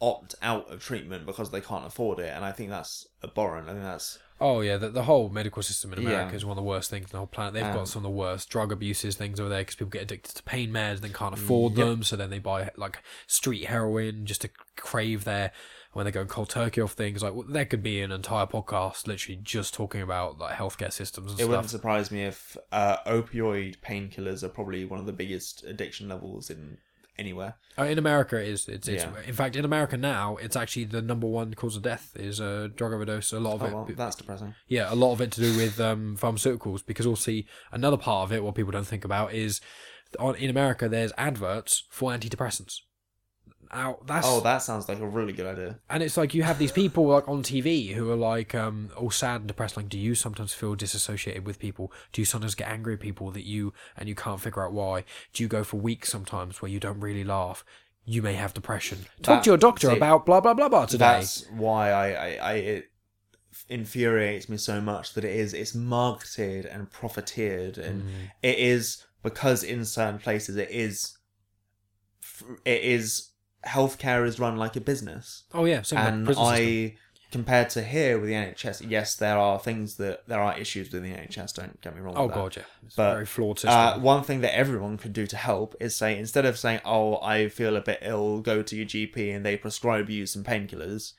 opt out of treatment because they can't afford it, and I think that's abhorrent. I think that's oh yeah the, the whole medical system in america Yeah. is one of the worst things on the whole planet they've Um, got some of the worst drug abuses things over there because people get addicted to pain meds then can't afford Yep. them so then they buy like street heroin just to crave their when they go cold turkey off things like well, there could be an entire podcast literally just talking about like healthcare systems and It wouldn't stuff surprise me if uh, opioid painkillers are probably one of the biggest addiction levels in anywhere. Uh, in america it is it's, it's Yeah. in fact in america now it's actually the number one cause of death is a drug overdose a lot of Oh, it well, that's depressing. yeah a lot of it to do with um, pharmaceuticals because also another part of it what people don't think about is on in america there's adverts for antidepressants now that's Oh, that sounds like a really good idea. and it's like you have these people like on TV who are like um all sad and depressed. Like, do you sometimes feel disassociated with people? Do you sometimes get angry at people that you and you can't figure out why? Do you go for weeks sometimes where you don't really laugh? You may have depression. Talk That- to your doctor see, about blah blah blah blah today. That's why I, I, I it infuriates me so much that it is it's marketed and profiteered and Mm. it is because in certain places it is it is healthcare is run like a business Oh yeah, same and system. I compared to here with the NHS, yes, there are things that there are issues with the NHS. Don't get me wrong. Oh god, yeah, it's But, very flawed system. Uh, one thing that everyone could do to help is say instead of saying, "Oh, I feel a bit ill," go to your GP and they prescribe you some painkillers.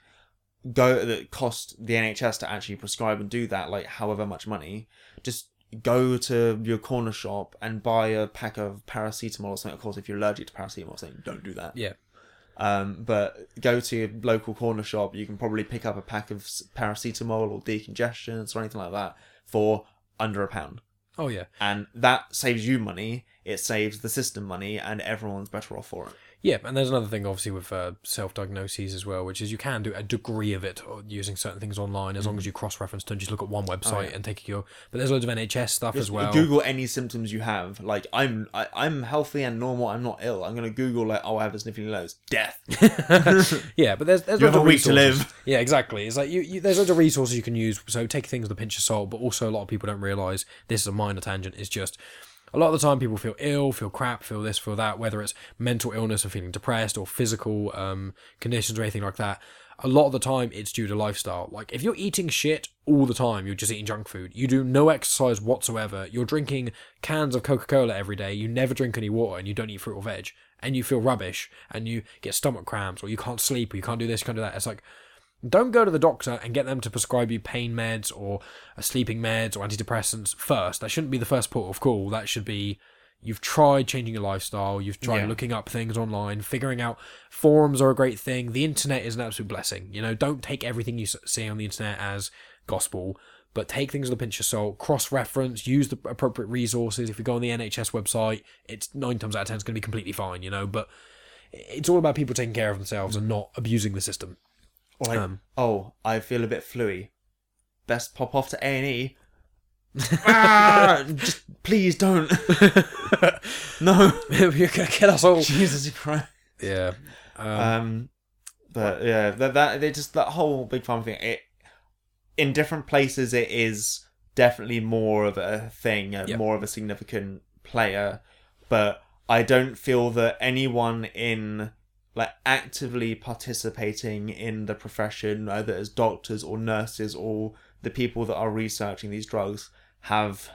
go that cost the NHS to actually prescribe and do that, like however much money, just go to your corner shop and buy a pack of paracetamol or something. Of course, if you're allergic to paracetamol or something, don't do that. Yeah. Um, but go to your local corner shop. You can probably pick up a pack of paracetamol or decongestants or anything like that for under a pound, Oh yeah. and that saves you money. It saves the system money, and everyone's better off for it. Yeah, and there's another thing, obviously, with uh, self-diagnoses as well, which is you can do a degree of it using certain things online as long as you cross-reference. Don't just look at one website and take your. But there's loads of NHS stuff as well. Google any symptoms you have. Like I'm, I, I'm healthy and normal. I'm not ill. I'm gonna Google like, oh, I have a sniffing nose. Death. yeah, but there's there's You loads have a of week to resources. live. Yeah, exactly. It's like you, you there's loads of resources you can use. So take things with a pinch of salt, but also a lot of people don't realize this is a minor tangent. Is just a lot of the time people feel ill, feel crap, feel this, feel that, whether it's mental illness and feeling depressed or physical um, conditions or anything like that. A lot of the time it's due to lifestyle. Like if you're eating shit all the time, you're just eating junk food. You do no exercise whatsoever. You're drinking cans of Coca-Cola every day. You never drink any water and you don't eat fruit or veg and you feel rubbish and you get stomach cramps or you can't sleep or you can't do this, you can't do that. It's like don't go to the doctor and get them to prescribe you pain meds or uh, sleeping meds or antidepressants first. That shouldn't be the first port of call. That should be you've tried changing your lifestyle, you've tried Yeah. looking up things online, figuring out forums are a great thing. The internet is an absolute blessing. You know, don't take everything you see on the internet as gospel, but take things with a pinch of salt, cross reference, use the appropriate resources. If you go on the NHS website, it's nine times out of ten it's going to be completely fine, you know, but it's all about people taking care of themselves and not abusing the system. Or like, Um, oh, I feel a bit fluey. Best pop off to A and E. Ah, just please don't. no. You're gonna kill us all. Jesus Christ. Yeah. Um, Um, but yeah, that that they just that whole big farm thing. It in different places it is definitely more of a thing, uh, more of a significant player. But I don't feel that anyone in like actively participating in the profession, either as doctors or nurses or the people that are researching these drugs, have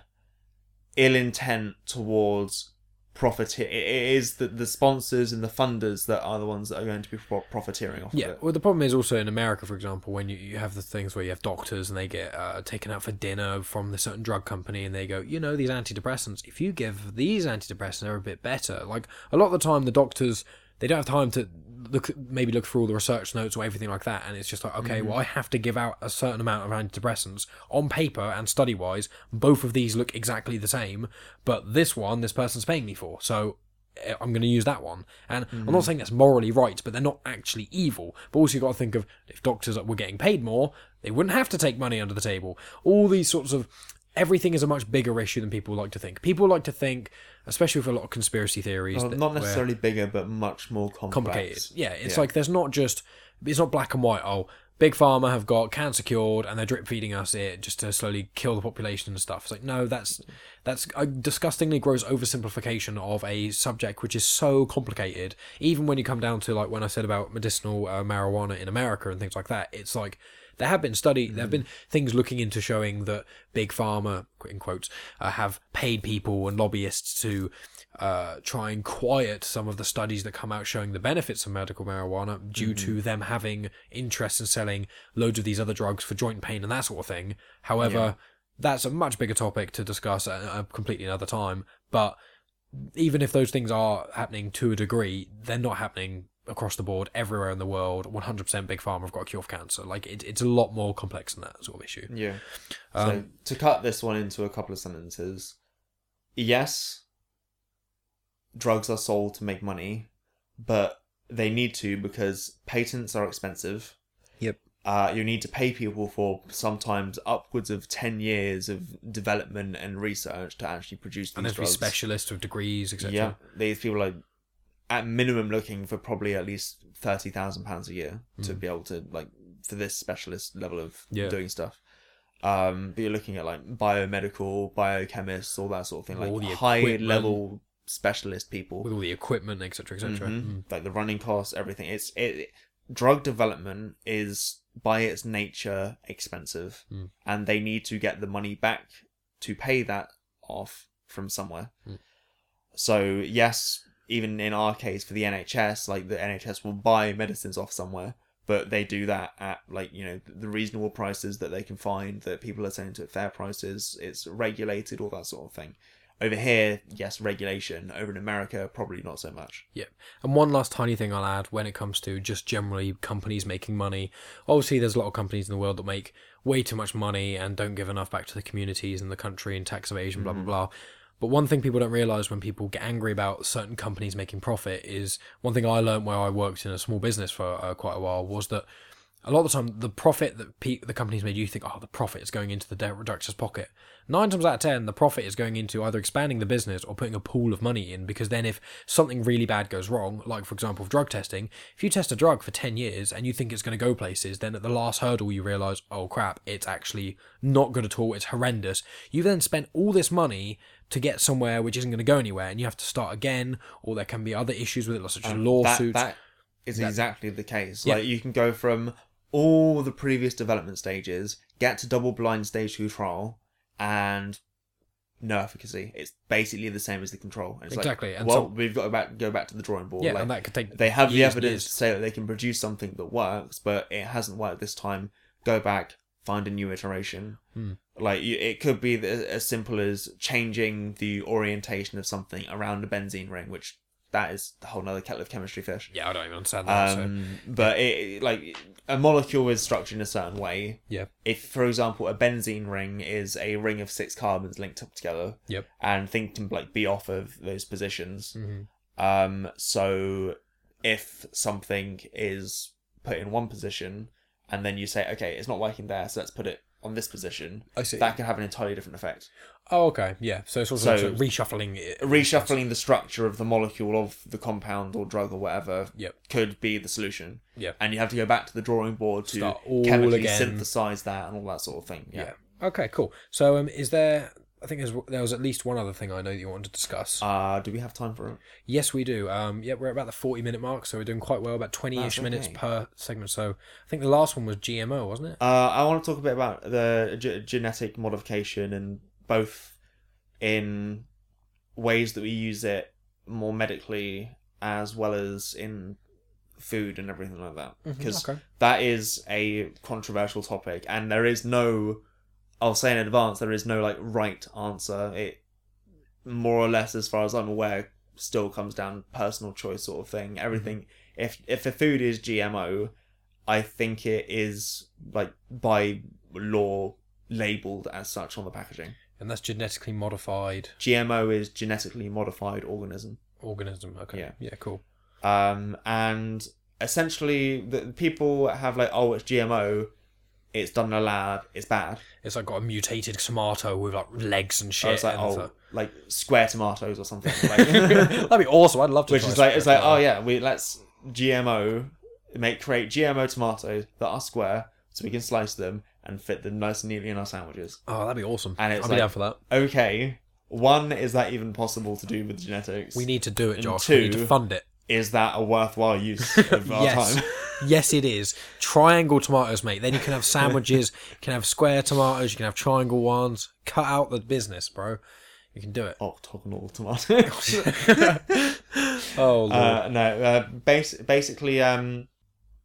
ill intent towards profit. It is the, the sponsors and the funders that are the ones that are going to be pro- profiteering off yeah. of it. Yeah. Well, the problem is also in America, for example, when you, you have the things where you have doctors and they get uh, taken out for dinner from the certain drug company and they go, you know, these antidepressants, if you give these antidepressants, they're a bit better. Like, a lot of the time, the doctors, they don't have time to look maybe look through all the research notes or everything like that. And it's just like okay well i have to give out a certain amount of antidepressants on paper and study wise both of these look exactly the same but this one this person's paying me for. So eh, i'm going to use that one. And i'm not saying that's morally right but they're not actually evil. But also you've got to think of if doctors were getting paid more they wouldn't have to take money under the table. All these sorts of everything is a much bigger issue than people like to think people like to think especially with a lot of conspiracy theories Well, not necessarily bigger, but much more complex. complicated. Yeah, it's Yeah. like there's not just it's not black and white. Oh, big pharma have got cancer cured and they're drip feeding us it just to slowly kill the population and stuff. It's like no, that's that's a disgustingly gross oversimplification of a subject which is so complicated. Even when you come down to like when I said about medicinal uh, marijuana in America and things like that, it's like. There have been study. There have been things looking into showing that big pharma, in quotes, uh, have paid people and lobbyists to uh, try and quiet some of the studies that come out showing the benefits of medical marijuana due to them having interest in selling loads of these other drugs for joint pain and that sort of thing. However, that's a much bigger topic to discuss at a completely another time. But even if those things are happening to a degree, they're not happening across the board everywhere in the world. 100% big pharma have got a cure for cancer. Like it, it's a lot more complex than that sort of issue. Yeah. Um, so to cut this one into a couple of sentences, yes, drugs are sold to make money, but they need to because patents are expensive. Yep. Uh, you need to pay people for sometimes upwards of 10 years of development and research to actually produce these And there's to drugs. specialists with degrees, etc. Yeah, these people are at minimum looking for probably at least thirty thousand pounds a year to be able to like for this specialist level of Mm. Yeah. doing stuff. Um, but you're looking at like biomedical, biochemists, all that sort of thing, like All the high equipment. level specialist people, With all the equipment, etc., etc. Mhm. like the running costs, everything. It's it. Drug development is by its nature expensive, Mm. and they need to get the money back to pay that off from somewhere. Mm. So yes, even in our case for the NHS, like the NHS will buy medicines off somewhere, but they do that at like you know the reasonable prices that they can find that people are selling to at fair prices. It's regulated, all that sort of thing. Over here, yes, regulation. Over in America, probably not so much. Yeah. And one last tiny thing I'll add when it comes to just generally companies making money. Obviously, there's a lot of companies in the world that make way too much money and don't give enough back to the communities and the country and tax evasion, blah, blah, mm-hmm. blah. But one thing people don't realize when people get angry about certain companies making profit is one thing I learned where I worked in a small business for uh, quite a while was that a lot of the time the profit that pe- the companies made you think oh the profit is going into the debt reductor's pocket. Nine times out of ten the profit is going into either expanding the business or putting a pool of money in because then if something really bad goes wrong like for example drug testing if you test a drug for 10 years and you think it's going to go places then at the last hurdle you realize oh crap it's actually not good at all it's horrendous. You've then spent all this money to get somewhere which isn't going to go anywhere and you have to start again or there can be other issues with it such as lawsuits That, that is exactly the case. Yeah. Like you can go from all the previous development stages, get to double blind stage two trial, and no efficacy. It's basically the same as the control. And it's Exactly, Like, and well, so- we've got to back, go back to the drawing board. yeah Like, and that could take they have the years and evidence to say that they can produce something that works, but it hasn't worked this time. Go back, find a new iteration. Hmm. Like it could be as simple as changing the orientation of something around a benzene ring, which that is a whole nother kettle of chemistry fish. yeah I don't even understand that so Um, but it, it- like a molecule is structured in a certain way. yeah If, for example, a benzene ring is a ring of six carbons linked up together, Yep. and think to like be off of those positions. Mhm. Um, so if something is put in one position, and then you say, okay, it's not working there, so let's put it on this position, I see that can have an entirely different effect. oh okay yeah so it's also So- reshuffling it Reshuffling the structure of the molecule of the compound or drug or whatever Yep. could be the solution. Yeah. And you have to go back to the drawing board to chemically again. synthesize that and all that sort of thing. Yeah. Yeah. Okay, cool. So, um, is there? I think there's there was at least one other thing I know that you wanted to discuss. Uh, do we have time for it? yes, we do. Um, yeah, we're at about the forty minute mark, so we're doing quite well, about twenty ish That's minutes per segment. So, I think the last one was GMO, wasn't it? Uh, I want to talk a bit about the ge- genetic modification and both in ways that we use it more medically as well as in food and everything like that. Because okay. that is a controversial topic, and there is no. I'll say in advance, there is no like right answer. It more or less, as far as I'm aware, still comes down personal choice sort of thing. Everything. If if a food is GMO, I think it is like by law labeled as such on the packaging. And that's genetically modified GMO is genetically modified organism. organism. Okay. Yeah. Yeah. Cool. Um, and essentially, the people have like, oh, it's GMO. It's done in a lab. It's bad. It's like got a mutated tomato with like legs and shit. Oh, it's like and oh, like square tomatoes or something. Like, That'd be awesome. I'd love to. which is like it's like oh yeah, we let's GMO make create GMO tomatoes that are square so we can slice them and fit them nice and neatly in our sandwiches. Oh, that'd be awesome. And it's I'd be down for that. Okay, one is that even possible to do with genetics? We need to do it, Josh. we need to two- fund it. Is that a worthwhile use of our yes. time? yes, it is. Triangle tomatoes, mate. Then you can have sandwiches. you can have square tomatoes. You can have triangle ones. Cut out the business, bro. You can do it. Octagonal tomatoes. Oh, Lord. Uh, no, uh, bas- basically, um,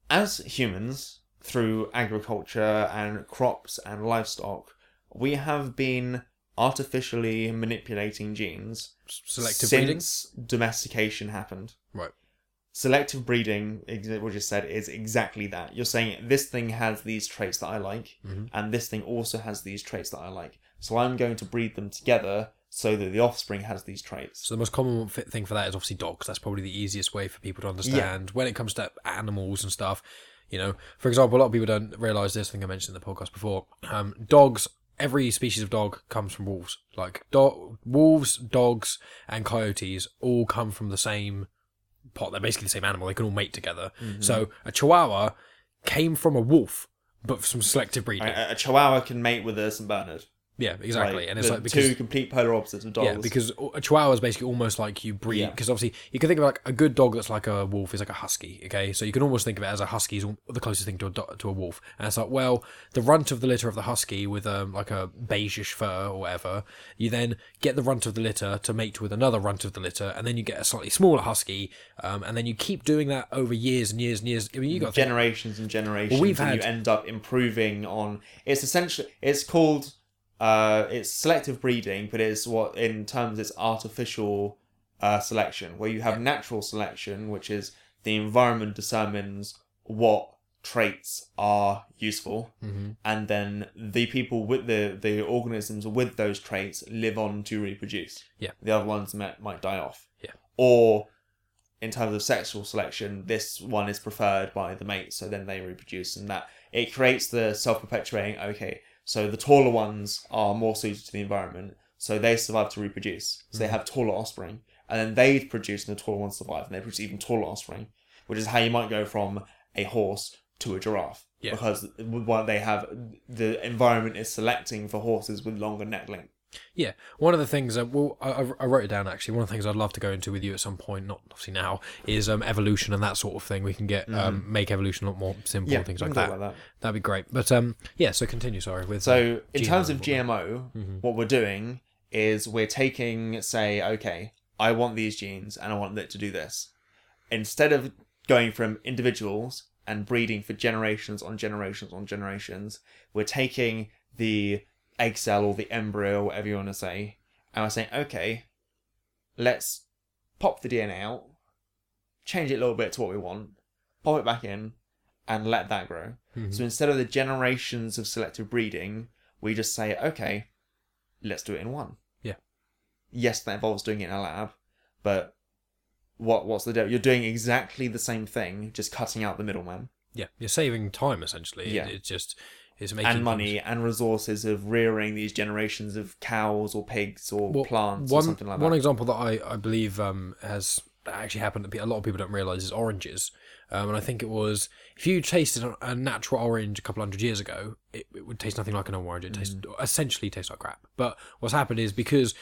as humans, through agriculture and crops and livestock, we have been artificially manipulating genes Selective breeding. since domestication happened. Right. Selective breeding, what you just said, is exactly that. You're saying this thing has these traits that I like, Mhm. and this thing also has these traits that I like. So I'm going to breed them together so that the offspring has these traits. So the most common fit thing for that is obviously dogs. That's probably the easiest way for people to understand. When it comes to animals and stuff, you know, for example, a lot of people don't realize this. I think I mentioned in the podcast before. Um, dogs. Every species of dog comes from wolves. Like do- wolves, dogs, and coyotes all come from the same pot. They're basically the same animal. They can all mate together. Mm-hmm. So a Chihuahua came from a wolf, but from selective breeding. A, a Chihuahua can mate with a St. Bernard. Yeah, exactly. Like, and it's like because two complete polar opposites of dogs. Yeah, because a Chihuahua is basically almost like you breed. Yeah. Because obviously, you can think of like a good dog that's like a wolf is like a husky. Okay, so you can almost think of it as a husky is the closest thing to a do- to a wolf. And it's like, well, the runt of the litter of the husky with um like a beigeish fur or whatever. You then get the runt of the litter to mate with another runt of the litter, and then you get a slightly smaller husky. Um, and then you keep doing that over years and years and years. I mean, you got to think, generations and generations. we've and had- you end up improving on. It's essentially it's called uh it's selective breeding, but it's what in terms it's artificial uh selection, where you have natural selection, which is the environment determines what traits are useful Mhm. and then the people with the the organisms with those traits live on to reproduce Yeah. the other ones might, might die off Yeah. or in terms of sexual selection this one is preferred by the mate so then they reproduce and that it creates the self-perpetuating okay so the taller ones are more suited to the environment. So they survive to reproduce. So they mm. have taller offspring and then they produce and the taller ones survive and they produce even taller offspring which is how you might go from a horse to a giraffe. Yeah. because what they have the environment is selecting for horses with longer neck length Yeah, one of the things, uh, well, I, I- wrote it down actually. One of the things I'd love to go into with you at some point, not obviously now, is um, evolution and that sort of thing. We can get um, make evolution a lot more simple, yeah and things like that. about that. That'd be great. But um, yeah, so continue. Sorry with So, in GMO terms of GMO, Mhm. what we're doing is we're taking, say, okay, I want these genes and I want it to do this. Instead of going from individuals and breeding for generations on generations on generations, we're taking the egg cell or the embryo, whatever you want to say, and we're saying, okay, let's pop the DNA out, change it a little bit to what we want, pop it back in, and let that grow. Mhm. So instead of the generations of selective breeding, we just say, okay, let's do it in one. Yeah. Yes, that involves doing it in a lab, but what what's the deal? You're doing exactly the same thing, just cutting out the middleman yeah, you're saving time essentially. Yeah. It, it's just it's making and money and resources of rearing these generations of cows or pigs or Well, plants one, or something like that. One example that I, I believe um, has actually happened that a lot of people don't realise is oranges. Um, and I think it was if you tasted a- natural orange a couple hundred years ago, it, it would taste nothing like an orange. It tastes Mm. essentially tastes like crap. But what's happened is because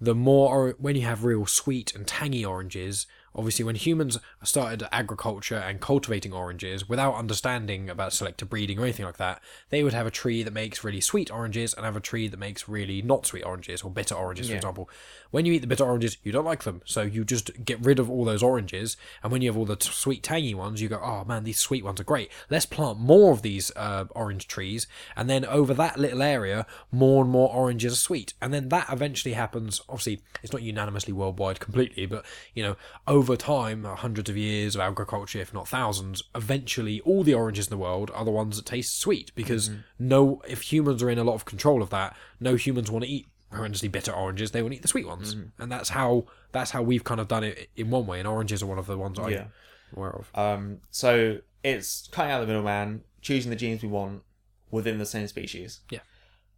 the more or- when you have real sweet and tangy oranges, obviously when humans started agriculture and cultivating oranges without understanding about selective breeding or anything like that, they would have a tree that makes really sweet oranges and have a tree that makes really not sweet oranges or bitter oranges, for Yeah. example. When you eat the bitter oranges, you don't like them, so you just get rid of all those oranges. And when you have all the t- sweet, tangy ones, you go, "Oh man, these sweet ones are great. Let's plant more of these uh, orange trees." And then over that little area, more and more oranges are sweet. And then that eventually happens. Obviously, it's not unanimously worldwide completely, but you know, over time, uh, hundreds of years of agriculture, if not thousands, eventually all the oranges in the world are the ones that taste sweet because no, if humans are in a lot of control of that, no humans want to eat horrendously bitter oranges. They want to eat the sweet ones, and that's how that's how we've kind of done it in one way. And oranges are one of the ones Yeah. I'm aware of. Um, so it's cutting out the middleman, choosing the genes we want within the same species. Yeah.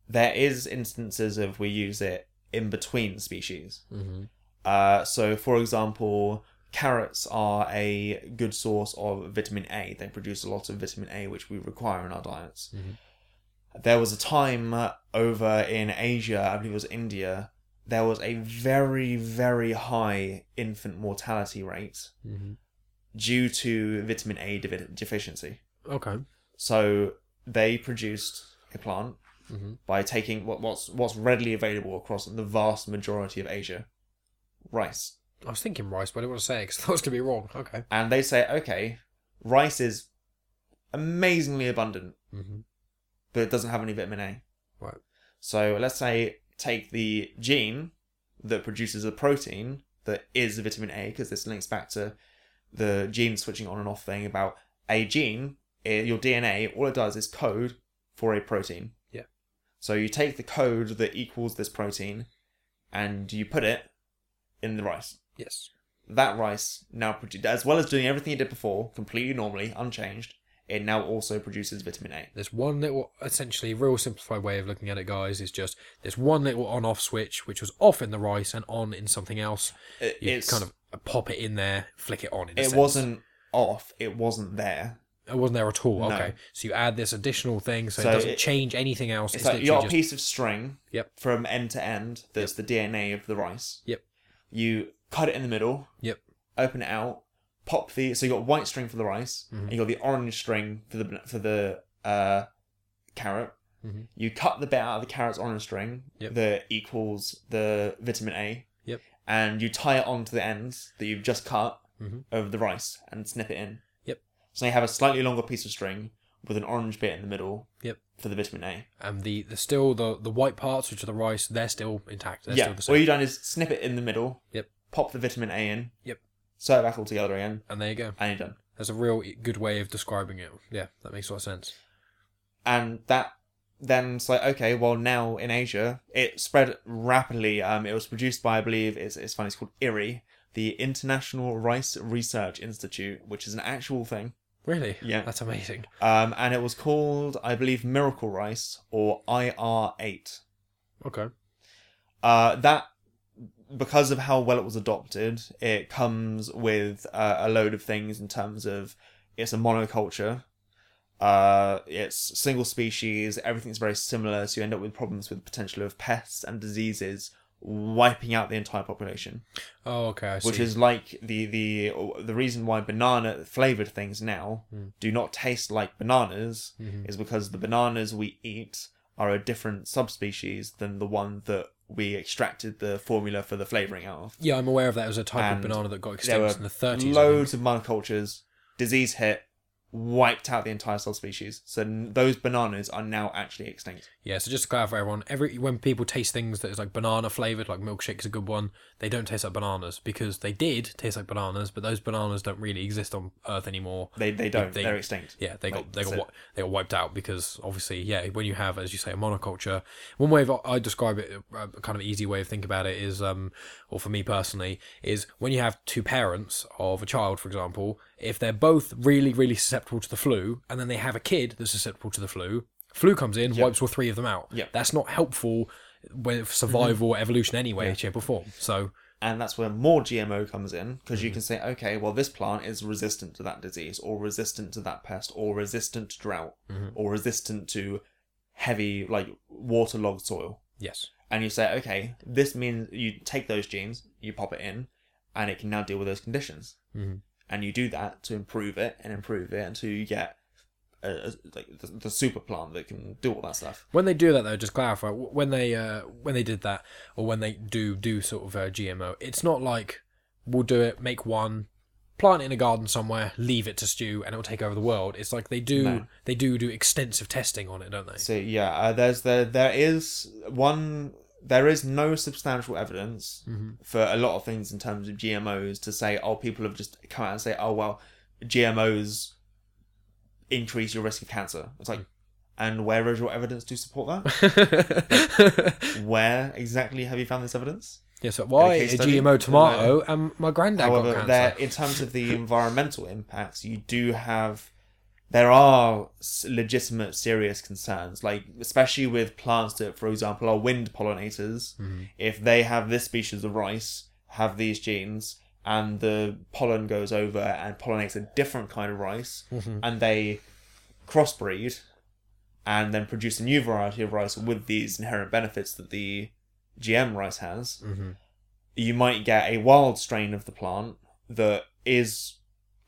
There is instances of we use it in between species. Mm-hmm. Uh, so, for example, carrots are a good source of vitamin A. They produce a lot of vitamin A, which we require in our diets. Mhm. There was a time over in Asia, I believe it was India, there was a very, very high infant mortality rate Mm-hmm. due to vitamin A defi- deficiency. Okay. So they produced a plant Mhm. by taking what, what's what's readily available across the vast majority of Asia, rice. I was thinking rice, but I didn't want to say it because I was going to be wrong. Okay. And they say, okay, rice is amazingly abundant, Mm-hmm. but it doesn't have any vitamin A. Right. So let's say take the gene that produces a protein that is vitamin A, because this links back to the gene switching on and off thing about a gene, eh, your DNA, all it does is code for a protein. Yeah. So you take the code that equals this protein and you put it in the rice. Yes. That rice now produces, as well as doing everything it did before, completely normally, unchanged, it now also produces vitamin A. There's one little, essentially, real simplified way of looking at it, guys. Is just there's one little on-off switch, which was off in the rice and on in something else. It, You it's kind of pop it in there, flick it on. It wasn't off it wasn't there It wasn't there at all. No. Okay, so you add this additional thing, so, So it doesn't it- change anything else. It's It's, like you got a piece of string Yep. from end to end that's the DNA of the rice. Yep. You cut it in the middle. Yep. Open it out. Pop the so you got white string for the rice. Mhm. And you got the orange string for the for the uh, carrot. Mhm. You cut the bit out of the carrot's orange string Yep. that equals the vitamin A. Yep. And you tie it onto the ends that you've just cut Mhm. of the rice and snip it in. Yep. So you have a slightly longer piece of string with an orange bit in the middle. Yep. For the vitamin A. and the, the still the the white parts, which are the rice, they're still intact. They're yeah. still the All you've done is snip it in the middle. Yep. Pop the vitamin A in. Yep. Sew it back all together again, And there you go. and you're done. That's a real good way of describing it. Yeah, that makes a lot of sense. And that then it's like okay, well now in Asia it spread rapidly. Um, it was produced by I believe it's it's funny. It's called IRI, the International Rice Research Institute, which is an actual thing. Really? Yeah. That's amazing. Um, and it was called I believe Miracle Rice or IR8. Okay. Uh, that because of how well it was adopted, it comes with uh, a load of things in terms of it's a monoculture. Uh, it's single species. Everything's very similar, so you end up with problems with the potential of pests and diseases wiping out the entire population. Oh, okay. I see. Which is like the the the reason why banana flavored things now Hmm. do not taste like bananas Mhm. is because the bananas we eat are a different subspecies than the one that we extracted the formula for the flavoring out of. Yeah, I'm aware of that. It was a type And of banana that got extinct in the 30s. I loads of monocultures, disease hit, wiped out the entire subspecies. So n- those bananas are now actually extinct. Yeah, so just to clarify, everyone, every when people taste things that is like banana flavored, like milkshake's a good one, they don't taste like bananas because they did taste like bananas, but those bananas don't really exist on Earth anymore. They they don't. They- are extinct. Yeah, they Like, got they got it. they got wiped out because obviously, yeah, when you have, as you say, a monoculture, one way of, I describe it, a kind of easy way of thinking about it is, um, or for me personally, is when you have two parents of a child, for example, if they're both really really susceptible to the flu, and then they have a kid that's susceptible to the flu, flu comes in, wipes all three of them out. Yep. that's not helpful with survival or evolution anyway, shape or form. So and that's where more GMO comes in because Mm-hmm. you can say, okay, well, this plant is resistant to that disease, or resistant to that pest, or resistant to drought, Mm-hmm. or resistant to heavy, like waterlogged soil. yes, And you say, okay, this means you take those genes, you pop it in, and it can now deal with those conditions. Mhm. And you do that to improve it and improve it until you get a, a, like the, the super plant that can do all that stuff. When they do that, though, just clarify when they uh, when they did that, or when they do do sort of uh, GMO, it's not like we'll do it, make one, plant it in a garden somewhere, leave it to stew, and it'll take over the world. It's like they do No. they do do extensive testing on it, don't they? So yeah, uh, there's there there is one there is no substantial evidence mm-hmm. for a lot of things in terms of GMOs to say oh people have just come out and say oh well GMOs increase your risk of cancer. It's like and where is your evidence to support that? Where exactly have you found this evidence? yeah. So why case a? GMO tomato and my granddad got However, cancer? there in terms of the environmental impacts, you do have there are legitimate serious concerns, like especially with plants that, for example, are wind pollinators. Mm-hmm. If they have this species of rice, have these genes, and the pollen goes over and pollinates a different kind of rice, mm-hmm. and they crossbreed and then produce a new variety of rice with these inherent benefits that the GM rice has, mm-hmm. you might get a wild strain of the plant that is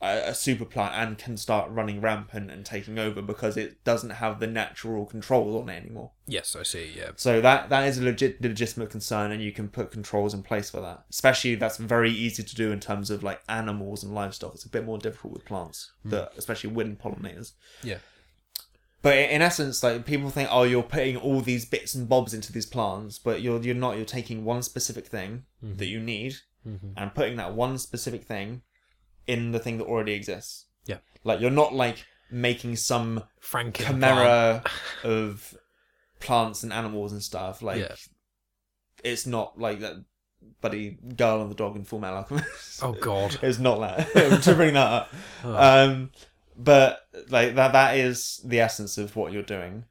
a, a super plant and can start running rampant and taking over because it doesn't have the natural controls on it anymore. yes, I see. Yeah. So that that is a legit legitimate concern, and you can put controls in place for that. Especially that's very easy to do in terms of like animals and livestock. It's a bit more difficult with plants, hmm. that especially wind pollinators. Yeah. But in essence, like people think, oh, you're putting all these bits and bobs into these plants, but you're you're not. You're taking one specific thing that mm-hmm. you need mm-hmm. and putting that one specific thing in the thing that already exists. Yeah. Like you're not like making some Frank chimera of plants and animals and stuff. Like Yeah. it's not like that buddy girl and the dog in Fullmetal Alchemist. Oh God. It's not that to bring that up. Um, but like that that is the essence of what you're doing.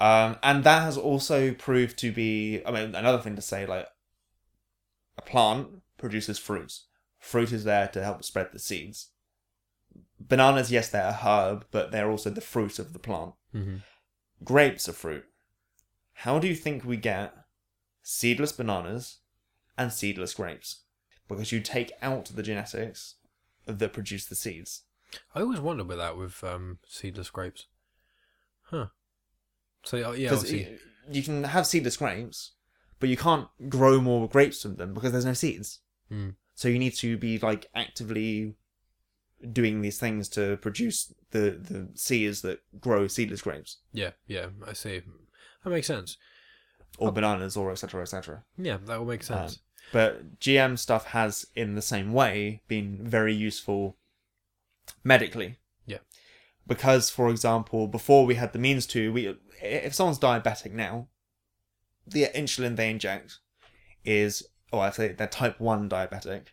Um, and that has also proved to be I mean another thing to say like a plant produces fruits. Fruit is there to help spread the seeds. bananas, yes, they're a herb, but they're also the fruit of the plant. Mm-hmm. Grapes are fruit. How do you think we get seedless bananas and seedless grapes? Because you take out the genetics that produce the seeds. I always wondered with that with um, seedless grapes. Huh. So uh, yeah, obviously, you can have seedless grapes, but you can't grow more grapes from them because there's no seeds. Hmm. So you need to be like actively doing these things to produce the the seeds that grow seedless grapes yeah, yeah, I see. That makes sense. or oh. bananas or etc etc. Yeah, that will make sense. Um, but GM stuff has, in the same way, been very useful medically. Yeah. Because, for example, before we had the means to, we if someone's diabetic now, the insulin they inject is, oh, I say they're type one diabetic.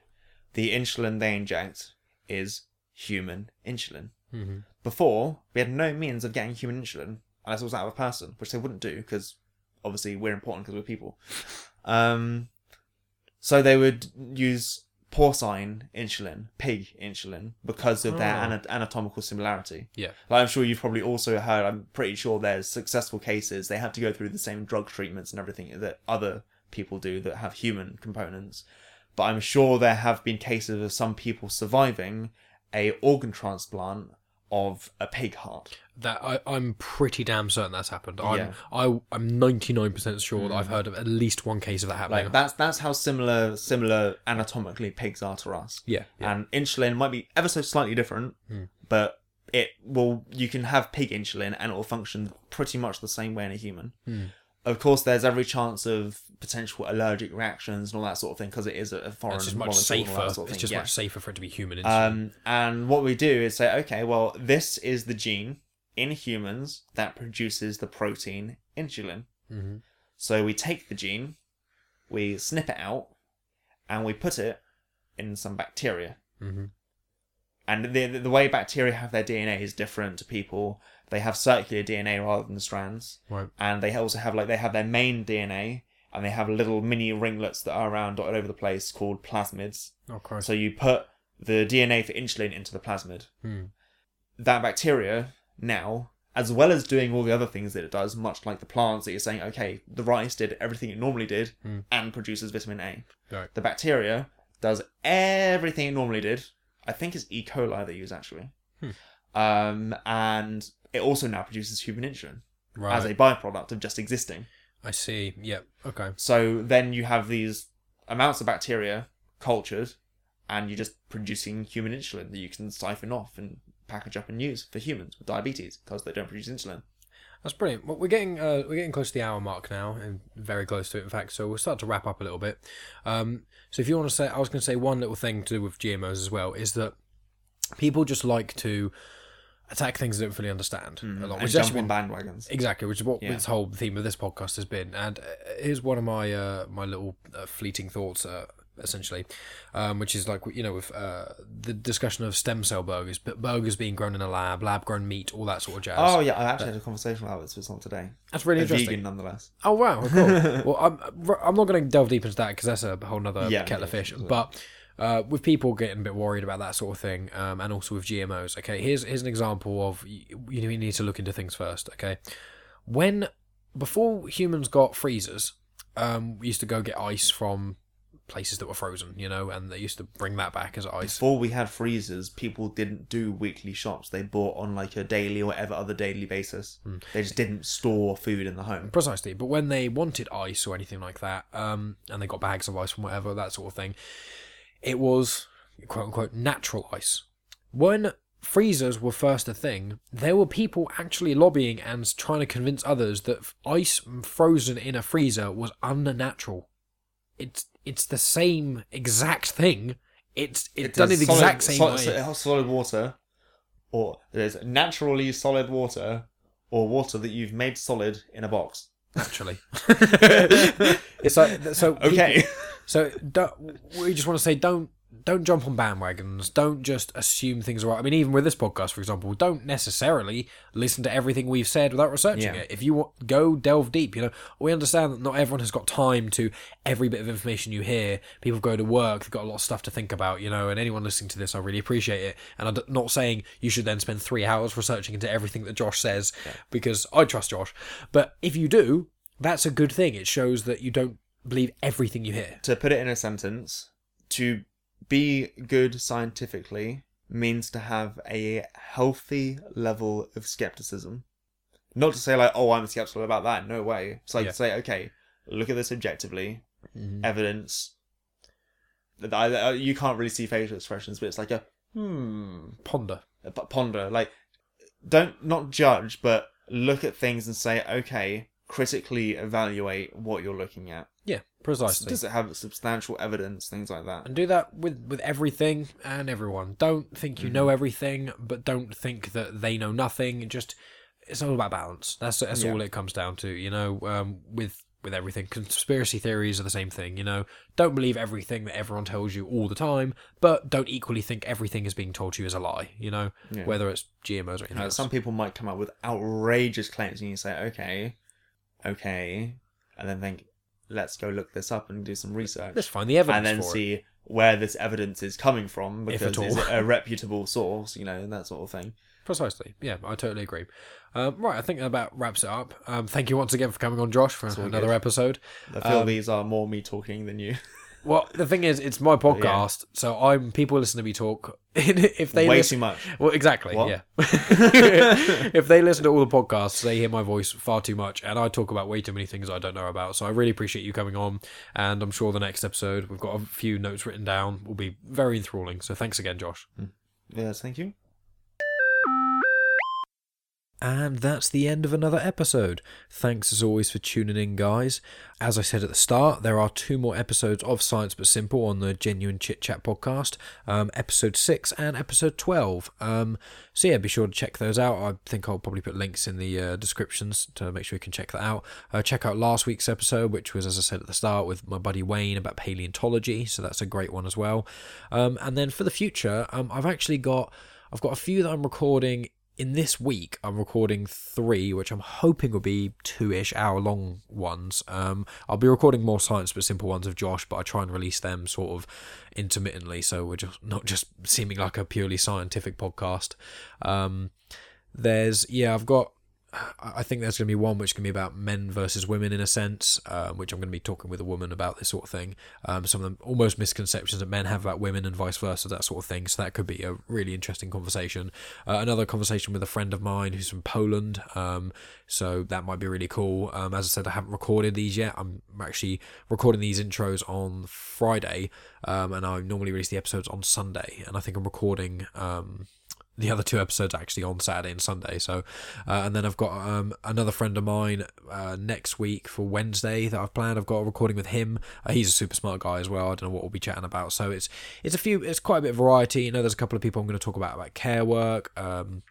The insulin they inject is human insulin. hmm Before, we had no means of getting human insulin unless it was out of a person, which they wouldn't do because obviously we're important because we're people. Um, so they would use porcine insulin, pig insulin, because of their Oh. ana- anatomical similarity. Yeah. Like I'm sure you've probably also heard. I'm pretty sure there's successful cases. They have to go through the same drug treatments and everything that other people do that have human components. But I'm sure there have been cases of some people surviving a organ transplant of a pig heart. That I, I'm pretty damn certain that's happened. I'm Yeah. I, I'm 99 percent sure that I've heard of at least one case of that happening. Like that's that's how similar similar anatomically pigs are to us. yeah, yeah, And insulin might be ever so slightly different, Hmm. but it will you can have pig insulin and it will function pretty much the same way in a human. Hmm. Of course, there's every chance of potential allergic reactions and all that sort of thing because it is a, foreign it's just much molecule and all safer. sort of it's just Yeah. much safer for it to be human. insulin. Um, and what we do is say, okay, well, this is the gene in humans that produces the protein insulin. hmm So we take the gene, we snip it out, and we put it in some bacteria. hmm And the the way bacteria have their DNA is different to people. They have circular DNA rather than strands, Right. and they also have like they have their main DNA, and they have little mini ringlets that are around dotted over the place called plasmids. Oh Christ. So you put the DNA for insulin into the plasmid. Hmm. That bacteria now, as well as doing all the other things that it does, much like the plants that you're saying, okay, the rice did everything it normally did Hmm. and produces vitamin A. Right. The bacteria does everything it normally did. I think it's E. coli they use actually. Hmm. Um, and it also now produces human insulin Right. as a byproduct of just existing. I see. Yep. Okay. So then you have these amounts of bacteria cultured, and you're just producing human insulin that you can siphon off and package up and use for humans with diabetes because they don't produce insulin. That's brilliant. Well, we're getting uh, we're getting close to the hour mark now, and very close to it, in fact. So we'll start to wrap up a little bit. Um, so if you want to say, I was going to say one little thing to do with GMOs as well is that people just like to attack things they don't fully understand a lot, And which has jump on bandwagons. Exactly, which is what Yeah. this whole theme of this podcast has been. And uh, here's one of my uh, my little uh, fleeting thoughts, uh, essentially, um, which is like you know with uh, the discussion of stem cell burgers, but burgers being grown in a lab, lab grown meat, all that sort of jazz. Oh yeah, I actually had a conversation about this with someone today. That's really A interesting. vegan, nonetheless. Oh wow, cool. well, I'm I'm not going to delve deep into that because that's a whole nother Yeah, kettle of fish. But uh, with people getting a bit worried about that sort of thing, um, and also with GMOs. Okay, here's here's an example of you, you need to look into things first. Okay, when before humans got freezers, um, we used to go get ice from places that were frozen, you know, and they used to bring that back as ice. Before we had freezers, people didn't do weekly shops. They bought on like a daily or whatever other daily basis. Hmm. They just didn't store food in the home. Precisely, but when they wanted ice or anything like that, um, and they got bags of ice from whatever that sort of thing, it was quote unquote natural ice. When freezers were first a thing, there were people actually lobbying and trying to convince others that ice frozen in a freezer was unnatural. It's it's the same exact thing. It's it's, done in the solid- exact same sol- way. solid water, or there's naturally solid water, or water that you've made solid in a box. Naturally, it's like so. Okay. So don't, we just want to say don't don't jump on bandwagons. Don't just assume things are right. I mean, even with this podcast, for example, don't necessarily listen to everything we've said without researching Yeah. it. If you want, go delve deep. You know, we understand that not everyone has got time to every bit of information you hear. People go to work; they've got a lot of stuff to think about. You know, and anyone listening to this, I really appreciate it. And I'm not saying you should then spend three hours researching into everything that Josh says, because I trust Josh. But if you do, that's a good thing. It shows that you don't believe everything you hear. To put it in a sentence, to be good scientifically means to have a healthy level of skepticism. Not to say like, oh, I'm skeptical about that. No way. It's like Yeah. to say, okay, look at this objectively, Mhm. evidence. I- you can't really see facial expressions, but it's like a hmm, Ponder. ponder. Like, don't not judge, but look at things and say, okay, critically evaluate what you're looking at. Yeah, precisely. Does it have substantial evidence? Things like that. and do that with with everything and everyone. Don't think you know everything, but don't think that they know nothing. Just it's all about balance. That's that's Yeah. all it comes down to. You know, um, with with everything, conspiracy theories are the same thing. You know, don't believe everything that everyone tells you all the time, but don't equally think everything is being told to you is a lie. You know, Yeah. whether it's GMOs or anything some people might come up with outrageous claims, and you say, okay, okay, and then think, let's go look this up and do some research, Let's find the evidence and then for it. see where this evidence is coming from If because at all. it a reputable source, you know, and that sort of thing. Precisely. Yeah, I totally agree. Um, right, I think that about wraps it up. Um, thank you once again for coming on, Josh, for another good. episode. I feel Um, these are more me talking than you. Well, the thing is, it's my podcast, so I'm people listen to me talk. if they Way listen, too much. well, exactly, What? yeah. if they listen to all the podcasts, they hear my voice far too much, and I talk about way too many things I don't know about. So I really appreciate you coming on, and I'm sure the next episode we've got a few notes written down will be very enthralling. So thanks again, Josh. Mm. Yes, thank you. And that's the end of another episode. Thanks as always for tuning in, guys. As I said at the start, there are two more episodes of Science But Simple on the Genuine Chit Chat podcast, um, episode 6 and episode 12. Um, so, yeah, be sure to check those out. I think I'll probably put links in the uh, descriptions to make sure you can check that out. Uh, check out last week's episode, which was, as I said at the start, with my buddy Wayne about paleontology. So, that's a great one as well. Um, and then for the future, um, I've actually got. I've got a few that I'm recording in this week i'm recording three which i'm hoping will be two-ish hour long ones. Um i'll be recording more science but simple ones of josh but i try and release them sort of intermittently so we're just not just seeming like a purely scientific podcast. Um there's yeah i've got I think there's going to be one which can be about men versus women in a sense, um, which I'm going to be talking with a woman about this sort of thing. Um, some of them almost misconceptions that men have about women and vice versa, that sort of thing. So that could be a really interesting conversation. Uh, another conversation with a friend of mine who's from Poland. Um, so that might be really cool. Um, as I said, I haven't recorded these yet. I'm actually recording these intros on Friday, um, and I normally release the episodes on Sunday. And I think I'm recording. The other two episodes actually on Saturday and Sunday. So, uh, and then I've got um, another friend of mine uh, next week for Wednesday that I've planned. I've got a recording with him. Uh, he's a super smart guy as well. I don't know what we'll be chatting about. So it's it's a few. It's quite a bit of variety. You know, there's a couple of people I'm going to talk about about care work. Um,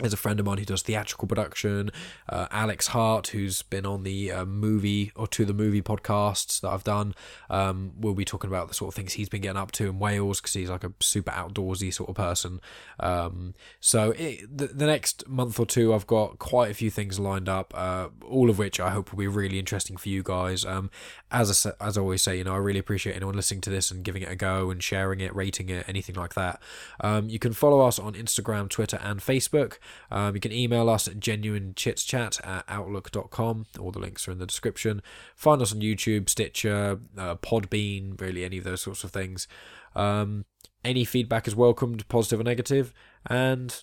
there's a friend of mine who does theatrical production, uh, Alex Hart, who's been on the uh, movie or to the movie podcasts that I've done. Um, we'll be talking about the sort of things he's been getting up to in Wales because he's like a super outdoorsy sort of person. Um, so it, the, the next month or two, I've got quite a few things lined up, uh, all of which I hope will be really interesting for you guys. Um, as I, as I always say, you know, I really appreciate anyone listening to this and giving it a go and sharing it, rating it, anything like that. Um, you can follow us on Instagram, Twitter, and Facebook. Um, you can email us at genuinechitchat at outlook.com. All the links are in the description. Find us on YouTube, Stitcher, uh, Podbean, really any of those sorts of things. Um, any feedback is welcomed, positive or negative. And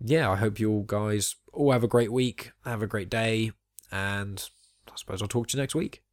yeah, I hope you all guys all have a great week, have a great day, and I suppose I'll talk to you next week.